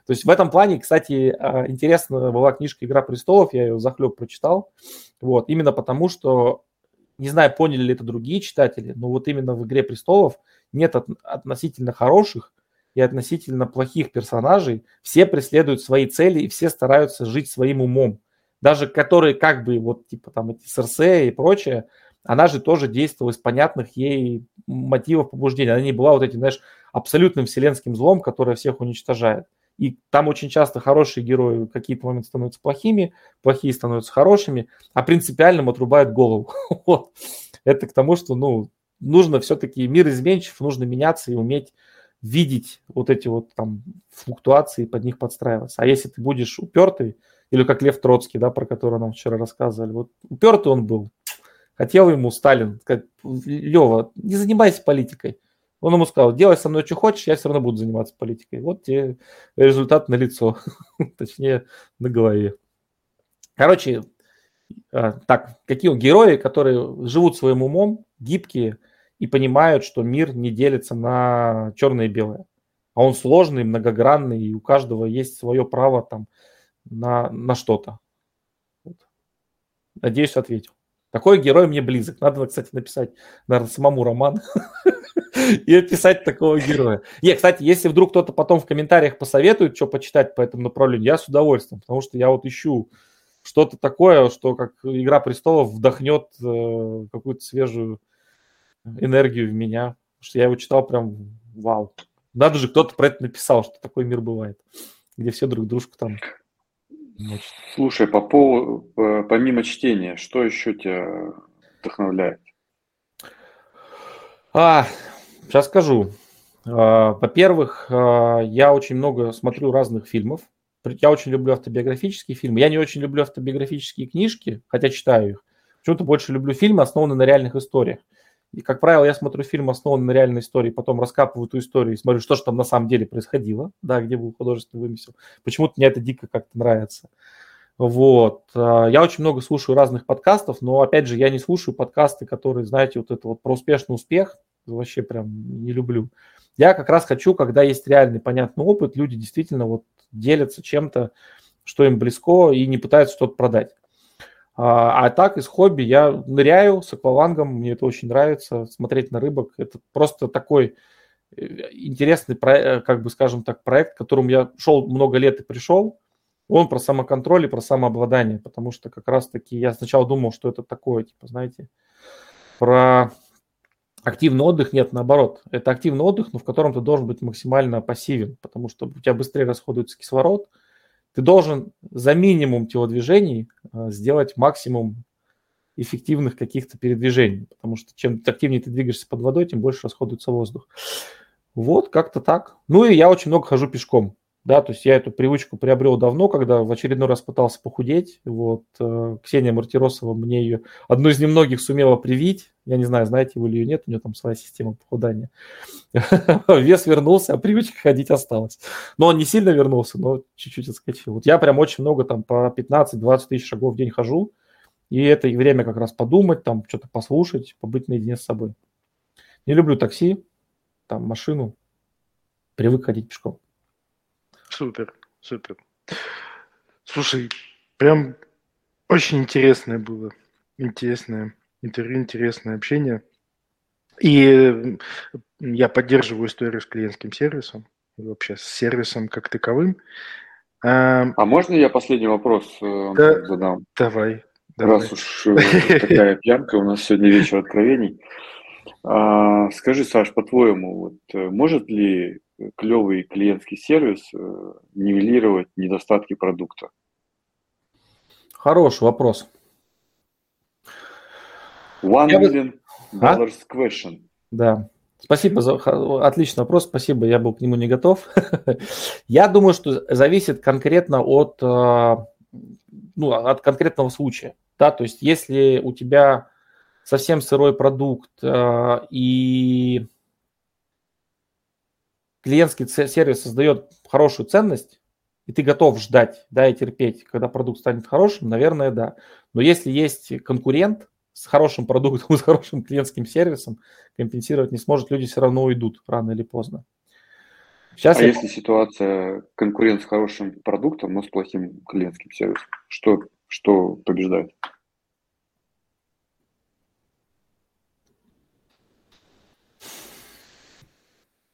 То есть в этом плане, кстати, а, интересна была книжка «Игра престолов», я ее захлеб прочитал, вот, именно потому что, не знаю, поняли ли это другие читатели, но вот именно в «Игре престолов» нет относительно хороших и относительно плохих персонажей, все преследуют свои цели и все стараются жить своим умом. Даже которые как бы вот типа там эти Серсея и прочее, она же тоже действовала из понятных ей мотивов побуждения. Она не была вот этим, знаешь, абсолютным вселенским злом, которое всех уничтожает. И там очень часто хорошие герои какие-то моменты становятся плохими, плохие становятся хорошими, а принципиальным отрубают голову. Это к тому, что ну, нужно все-таки мир изменчив, нужно меняться и уметь видеть вот эти вот там флуктуации под них подстраиваться. А если ты будешь упертый, или как Лев Троцкий, да, про которого нам вчера рассказывали, вот упертый он был, хотел ему Сталин сказать, Лева, не занимайся политикой, он ему сказал, делай со мной, что хочешь, я все равно буду заниматься политикой. Вот тебе результат на лицо, точнее, на голове. Короче, а, так, какие герои, которые живут своим умом, гибкие и понимают, что мир не делится на черное и белое. А он сложный, многогранный, и у каждого есть свое право там на, на что-то. Вот. Надеюсь, ответил. Такой герой мне близок. Надо, кстати, написать, наверное, самому роман и описать такого героя. Не, кстати, если вдруг кто-то потом в комментариях посоветует, что почитать по этому направлению, я с удовольствием, потому что я вот ищу что-то такое, что как «Игра престолов» вдохнет э, какую-то свежую энергию в меня. Потому что я его читал прям вау. Надо же, кто-то про это написал, что такой мир бывает, где все друг дружку там Значит. Слушай, по поводу, помимо чтения, что еще тебя вдохновляет? А, сейчас скажу. А, во-первых, а, я очень много смотрю разных фильмов. Я очень люблю автобиографические фильмы. Я не очень люблю автобиографические книжки, хотя читаю их. Почему-то больше люблю фильмы, основанные на реальных историях. И, как правило, я смотрю фильм, основанный на реальной истории, потом раскапываю эту историю и смотрю, что же там на самом деле происходило, да, где был художественный вымысел. Почему-то мне это дико как-то нравится. Вот. А, я очень много слушаю разных подкастов, но, опять же, я не слушаю подкасты, которые, знаете, вот это вот про успешный успех, вообще прям не люблю. Я как раз хочу, когда есть реальный понятный опыт, люди действительно вот делятся чем-то, что им близко, и не пытаются что-то продать. А, а так из хобби я ныряю с аквалангом, мне это очень нравится, смотреть на рыбок. Это просто такой э, интересный, э, как бы скажем так, проект, к которому я шел много лет и пришел. Он про самоконтроль и про самообладание, потому что как раз-таки я сначала думал, что это такое, типа, знаете, про активный отдых. Нет, наоборот, это активный отдых, но в котором ты должен быть максимально пассивен, потому что у тебя быстрее расходуется кислород – ты должен за минимум телодвижений а, сделать максимум эффективных каких-то передвижений, потому что чем активнее ты двигаешься под водой, тем больше расходуется воздух. Вот, как-то так. Ну и я очень много хожу пешком да, то есть я эту привычку приобрел давно, когда в очередной раз пытался похудеть, вот, э, Ксения Мартиросова мне ее, одну из немногих сумела привить, я не знаю, знаете вы или ее нет, у нее там своя система похудания. Вес вернулся, а привычка ходить осталась. Но он не сильно вернулся, но чуть-чуть отскочил. Вот я прям очень много, там, по 15-20 тысяч шагов в день хожу, и это время как раз подумать, там, что-то послушать, побыть наедине с собой. Не люблю такси, там, машину, привык ходить пешком. Супер, супер. Слушай, прям очень интересное было. Интересное интервью, интересное общение. И я поддерживаю историю с клиентским сервисом, вообще с сервисом как таковым. А, а можно я последний вопрос э, да, задам? Давай. Раз уж э, такая пьянка, у нас сегодня вечер откровений. А, скажи, Саш, по-твоему, вот, э, может ли клевый клиентский сервис э, нивелировать недостатки продукта? Хороший вопрос. One million dollars а? question. Да. Спасибо за отличный вопрос, спасибо, я был к нему не готов. я думаю, что зависит конкретно от, э, ну, от конкретного случая. Да, то есть если у тебя совсем сырой продукт э, и клиентский сервис создает хорошую ценность, и ты готов ждать, да, и терпеть, когда продукт станет хорошим, наверное, да. Но если есть конкурент с хорошим продуктом, с хорошим клиентским сервисом, компенсировать не сможет, люди все равно уйдут рано или поздно. Сейчас а я... если ситуация конкурент с хорошим продуктом, но с плохим клиентским сервисом, что, что побеждает?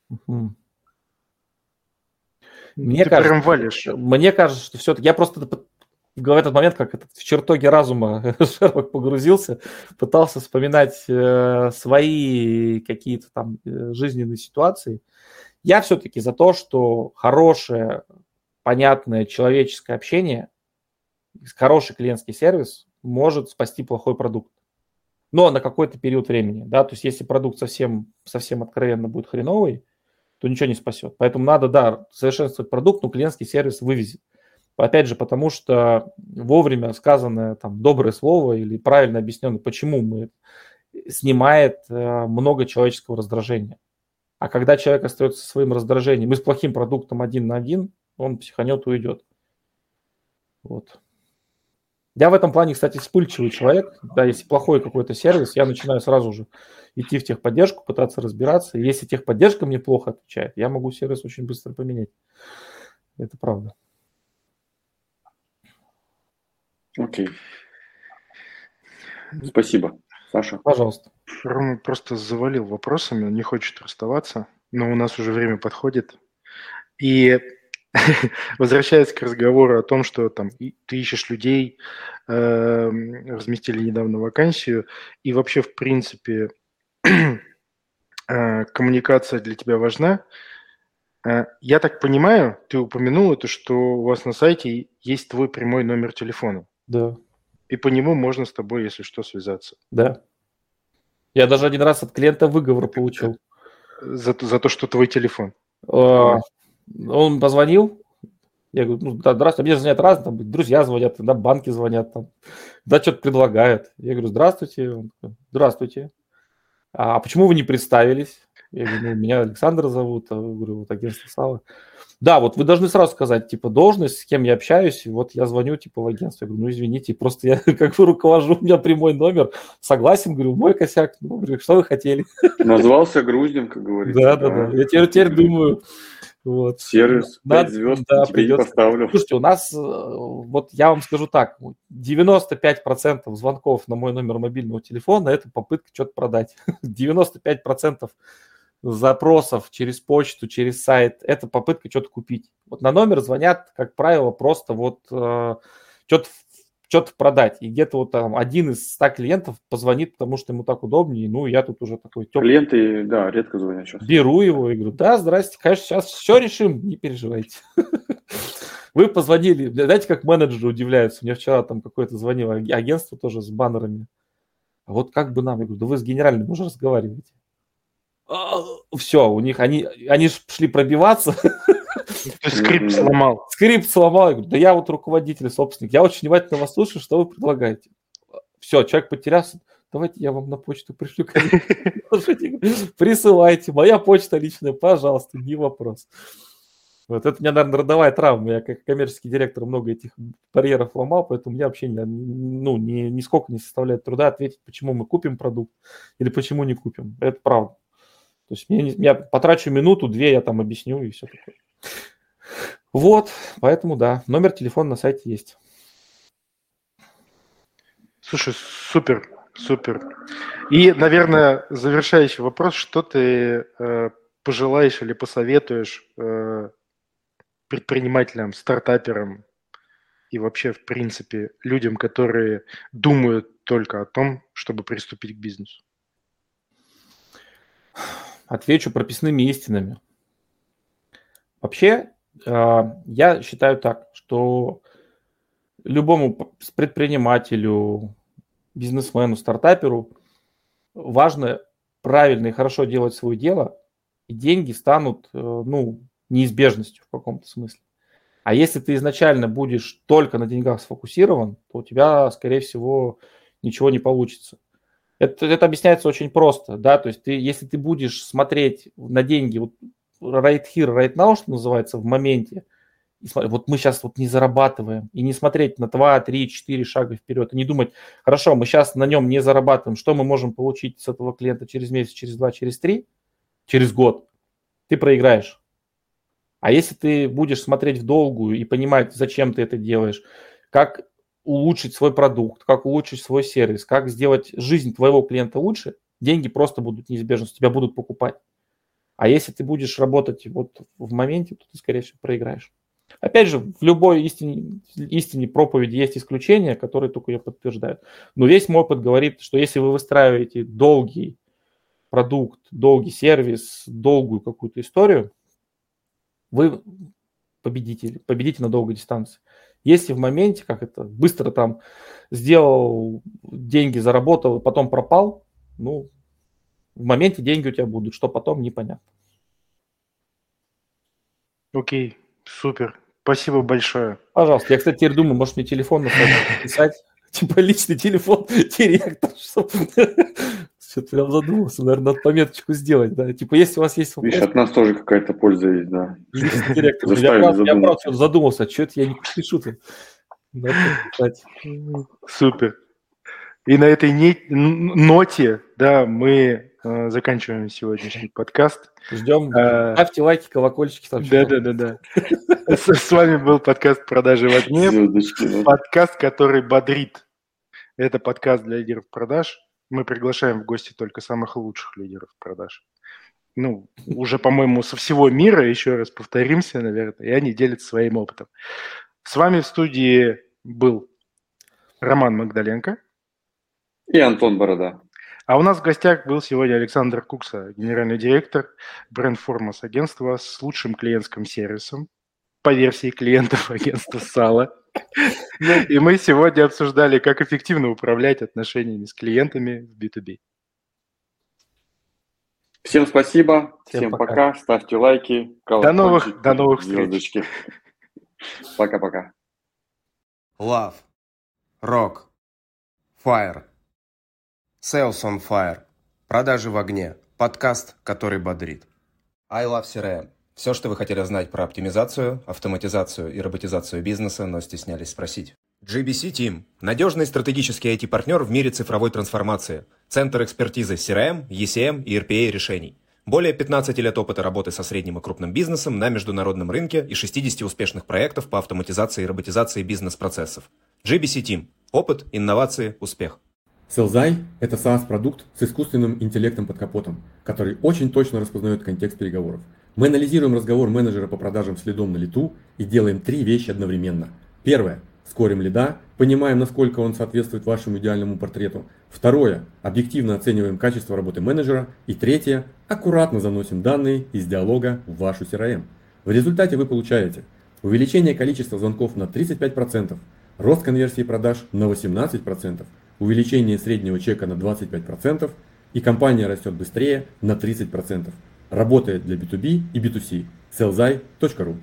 Угу. Мне Ты кажется, прям валишь. Мне кажется, что все-таки я просто в этот момент, как этот, в чертоге разума Шерлок погрузился, пытался вспоминать э, свои какие-то там э, жизненные ситуации. Я все-таки за то, что хорошее, понятное человеческое общение, хороший клиентский сервис может спасти плохой продукт. Но на какой-то период времени, да, то есть если продукт совсем, совсем откровенно будет хреновый, то ничего не спасет. Поэтому надо, да, совершенствовать продукт, но клиентский сервис вывезет. Опять же, потому что вовремя сказанное там доброе слово или правильно объясненное, почему мы снимает э, много человеческого раздражения. А когда человек остается со своим раздражением и с плохим продуктом один на один, он психанет, уйдет. Вот. Я в этом плане, кстати, вспыльчивый человек. Да, если плохой какой-то сервис, я начинаю сразу же идти в техподдержку, пытаться разбираться. И если техподдержка мне плохо отвечает, я могу сервис очень быстро поменять. Это правда. Окей. Спасибо. Саша. Пожалуйста. Рома просто завалил вопросами, он не хочет расставаться, но у нас уже время подходит. И возвращаясь к разговору о том, что там ты ищешь людей, э, разместили недавно вакансию, и вообще, в принципе, э, коммуникация для тебя важна. Э, я так понимаю, ты упомянул это, что у вас на сайте есть твой прямой номер телефона. Да. И по нему можно с тобой, если что, связаться. Да. Я даже один раз от клиента выговор получил. За, за то, что твой телефон. А, он позвонил, я говорю, ну, да, здравствуйте, мне звонят разные, там, друзья звонят, да, банки звонят, там, да, что-то предлагают. Я говорю, здравствуйте, он, здравствуйте. А почему вы не представились? Я говорю, ну, меня Александр зовут, а, говорю, вот агентство Сала. Да, вот вы должны сразу сказать, типа, должность, с кем я общаюсь, вот я звоню, типа, в агентство. Я говорю, ну, извините, просто я как бы руковожу, у меня прямой номер, согласен, говорю, мой косяк, ну, говорю, что вы хотели? Назвался Груздем, как говорится. Да, да, да, я теперь, теперь думаю, вот. Сервис, 5 Надо, звезд да, тебе придется. не поставлю. Слушайте, у нас, э, вот я вам скажу так, 95% звонков на мой номер мобильного телефона – это попытка что-то продать. 95% запросов через почту, через сайт, это попытка что-то купить. Вот на номер звонят, как правило, просто вот э, что-то что-то продать. И где-то вот там один из ста клиентов позвонит, потому что ему так удобнее. Ну, я тут уже такой теплый. Клиенты, да, редко звонят сейчас. Беру его и говорю, да, здрасте, конечно, сейчас все решим, не переживайте. Вы позвонили, знаете, как менеджеры удивляются. Мне вчера там какое-то звонило агентство тоже с баннерами. А вот как бы нам, я говорю, да вы с генеральным уже разговариваете. А, все, у них, они, они шли пробиваться. Скрипт сломал. Скрипт сломал. Я говорю, да я вот руководитель, собственник. Я очень внимательно вас слушаю, что вы предлагаете. Все, человек потерялся. Давайте я вам на почту пришлю. Присылайте. Моя почта личная, пожалуйста, не вопрос. Вот это у меня, наверное, родовая травма. Я как коммерческий директор много этих барьеров ломал, поэтому меня вообще ну, ни, нисколько не составляет труда ответить, почему мы купим продукт или почему не купим. Это правда. То есть мне, я потрачу минуту, две, я там объясню и все такое. Вот, поэтому да, номер телефона на сайте есть. Слушай, супер, супер. И, наверное, завершающий вопрос, что ты э, пожелаешь или посоветуешь э, предпринимателям, стартаперам и вообще, в принципе, людям, которые думают только о том, чтобы приступить к бизнесу? Отвечу прописными истинами. Вообще, я считаю так, что любому предпринимателю, бизнесмену, стартаперу важно правильно и хорошо делать свое дело, и деньги станут э, ну, неизбежностью в каком-то смысле. А если ты изначально будешь только на деньгах сфокусирован, то у тебя, скорее всего, ничего не получится. Это, это объясняется очень просто, да, то есть ты, если ты будешь смотреть на деньги, вот right here, right now, что называется, в моменте, и смотри, вот мы сейчас вот не зарабатываем, и не смотреть на 2, 3, 4 шага вперед, и не думать, хорошо, мы сейчас на нем не зарабатываем, что мы можем получить с этого клиента через месяц, через два, через три, через год, ты проиграешь. А если ты будешь смотреть в долгую и понимать, зачем ты это делаешь, как улучшить свой продукт, как улучшить свой сервис, как сделать жизнь твоего клиента лучше, деньги просто будут неизбежны, тебя будут покупать. А если ты будешь работать вот в моменте, то ты, скорее всего, проиграешь. Опять же, в любой истине, истине проповеди есть исключения, которые только ее подтверждают. Но весь мой опыт говорит, что если вы выстраиваете долгий продукт, долгий сервис, долгую какую-то историю, вы победитель, победите на долгой дистанции. Если в моменте, как это, быстро там сделал, деньги заработал, потом пропал, ну, в моменте деньги у тебя будут, что потом, непонятно. Окей, супер. Спасибо большое. Пожалуйста. Я, кстати, теперь думаю, может мне телефон написать, типа личный телефон директор, что-то прям задумался, наверное, надо пометочку сделать, да. Типа, если у вас есть вопрос... Видишь, от нас тоже какая-то польза есть, да. Директор, я, я правда задумался, что это я не пишу-то. Супер. И на этой ноте, да, мы заканчиваем сегодняшний подкаст. Ждем. А, Ставьте лайки, колокольчики. Да, да, да, да. С вами был подкаст «Продажи в огне». Подкаст, который бодрит Это подкаст для лидеров продаж. Мы приглашаем в гости только самых лучших лидеров продаж. Ну, уже, по-моему, со всего мира, еще раз повторимся, наверное, и они делятся своим опытом. С вами в студии был Роман Магдаленко. И Антон Борода. А у нас в гостях был сегодня Александр Кукса, генеральный директор бренд-формас агентства с лучшим клиентским сервисом по версии клиентов агентства Сала. И мы сегодня обсуждали, как эффективно управлять отношениями с клиентами в B2B. Всем спасибо, всем, всем пока. пока, ставьте лайки, до новых, до новых встреч. Пока-пока. Love, Rock, Fire, Sales on Fire, продажи в огне, подкаст, который бодрит. I Love CRM. Все, что вы хотели знать про оптимизацию, автоматизацию и роботизацию бизнеса, но стеснялись спросить. GBC Team – надежный стратегический IT-партнер в мире цифровой трансформации, центр экспертизы CRM, ECM и RPA решений. Более 15 лет опыта работы со средним и крупным бизнесом на международном рынке и 60 успешных проектов по автоматизации и роботизации бизнес-процессов. GBC Team – опыт, инновации, успех. Селзай – это SaaS-продукт с искусственным интеллектом под капотом, который очень точно распознает контекст переговоров. Мы анализируем разговор менеджера по продажам следом на лету и делаем три вещи одновременно. Первое – Скорим лида, понимаем, насколько он соответствует вашему идеальному портрету. Второе, объективно оцениваем качество работы менеджера. И третье, аккуратно заносим данные из диалога в вашу CRM. В результате вы получаете увеличение количества звонков на 35%, рост конверсии продаж на 18%, увеличение среднего чека на 25% и компания растет быстрее на 30%. Работает для B2B и B2C. sellzai.ru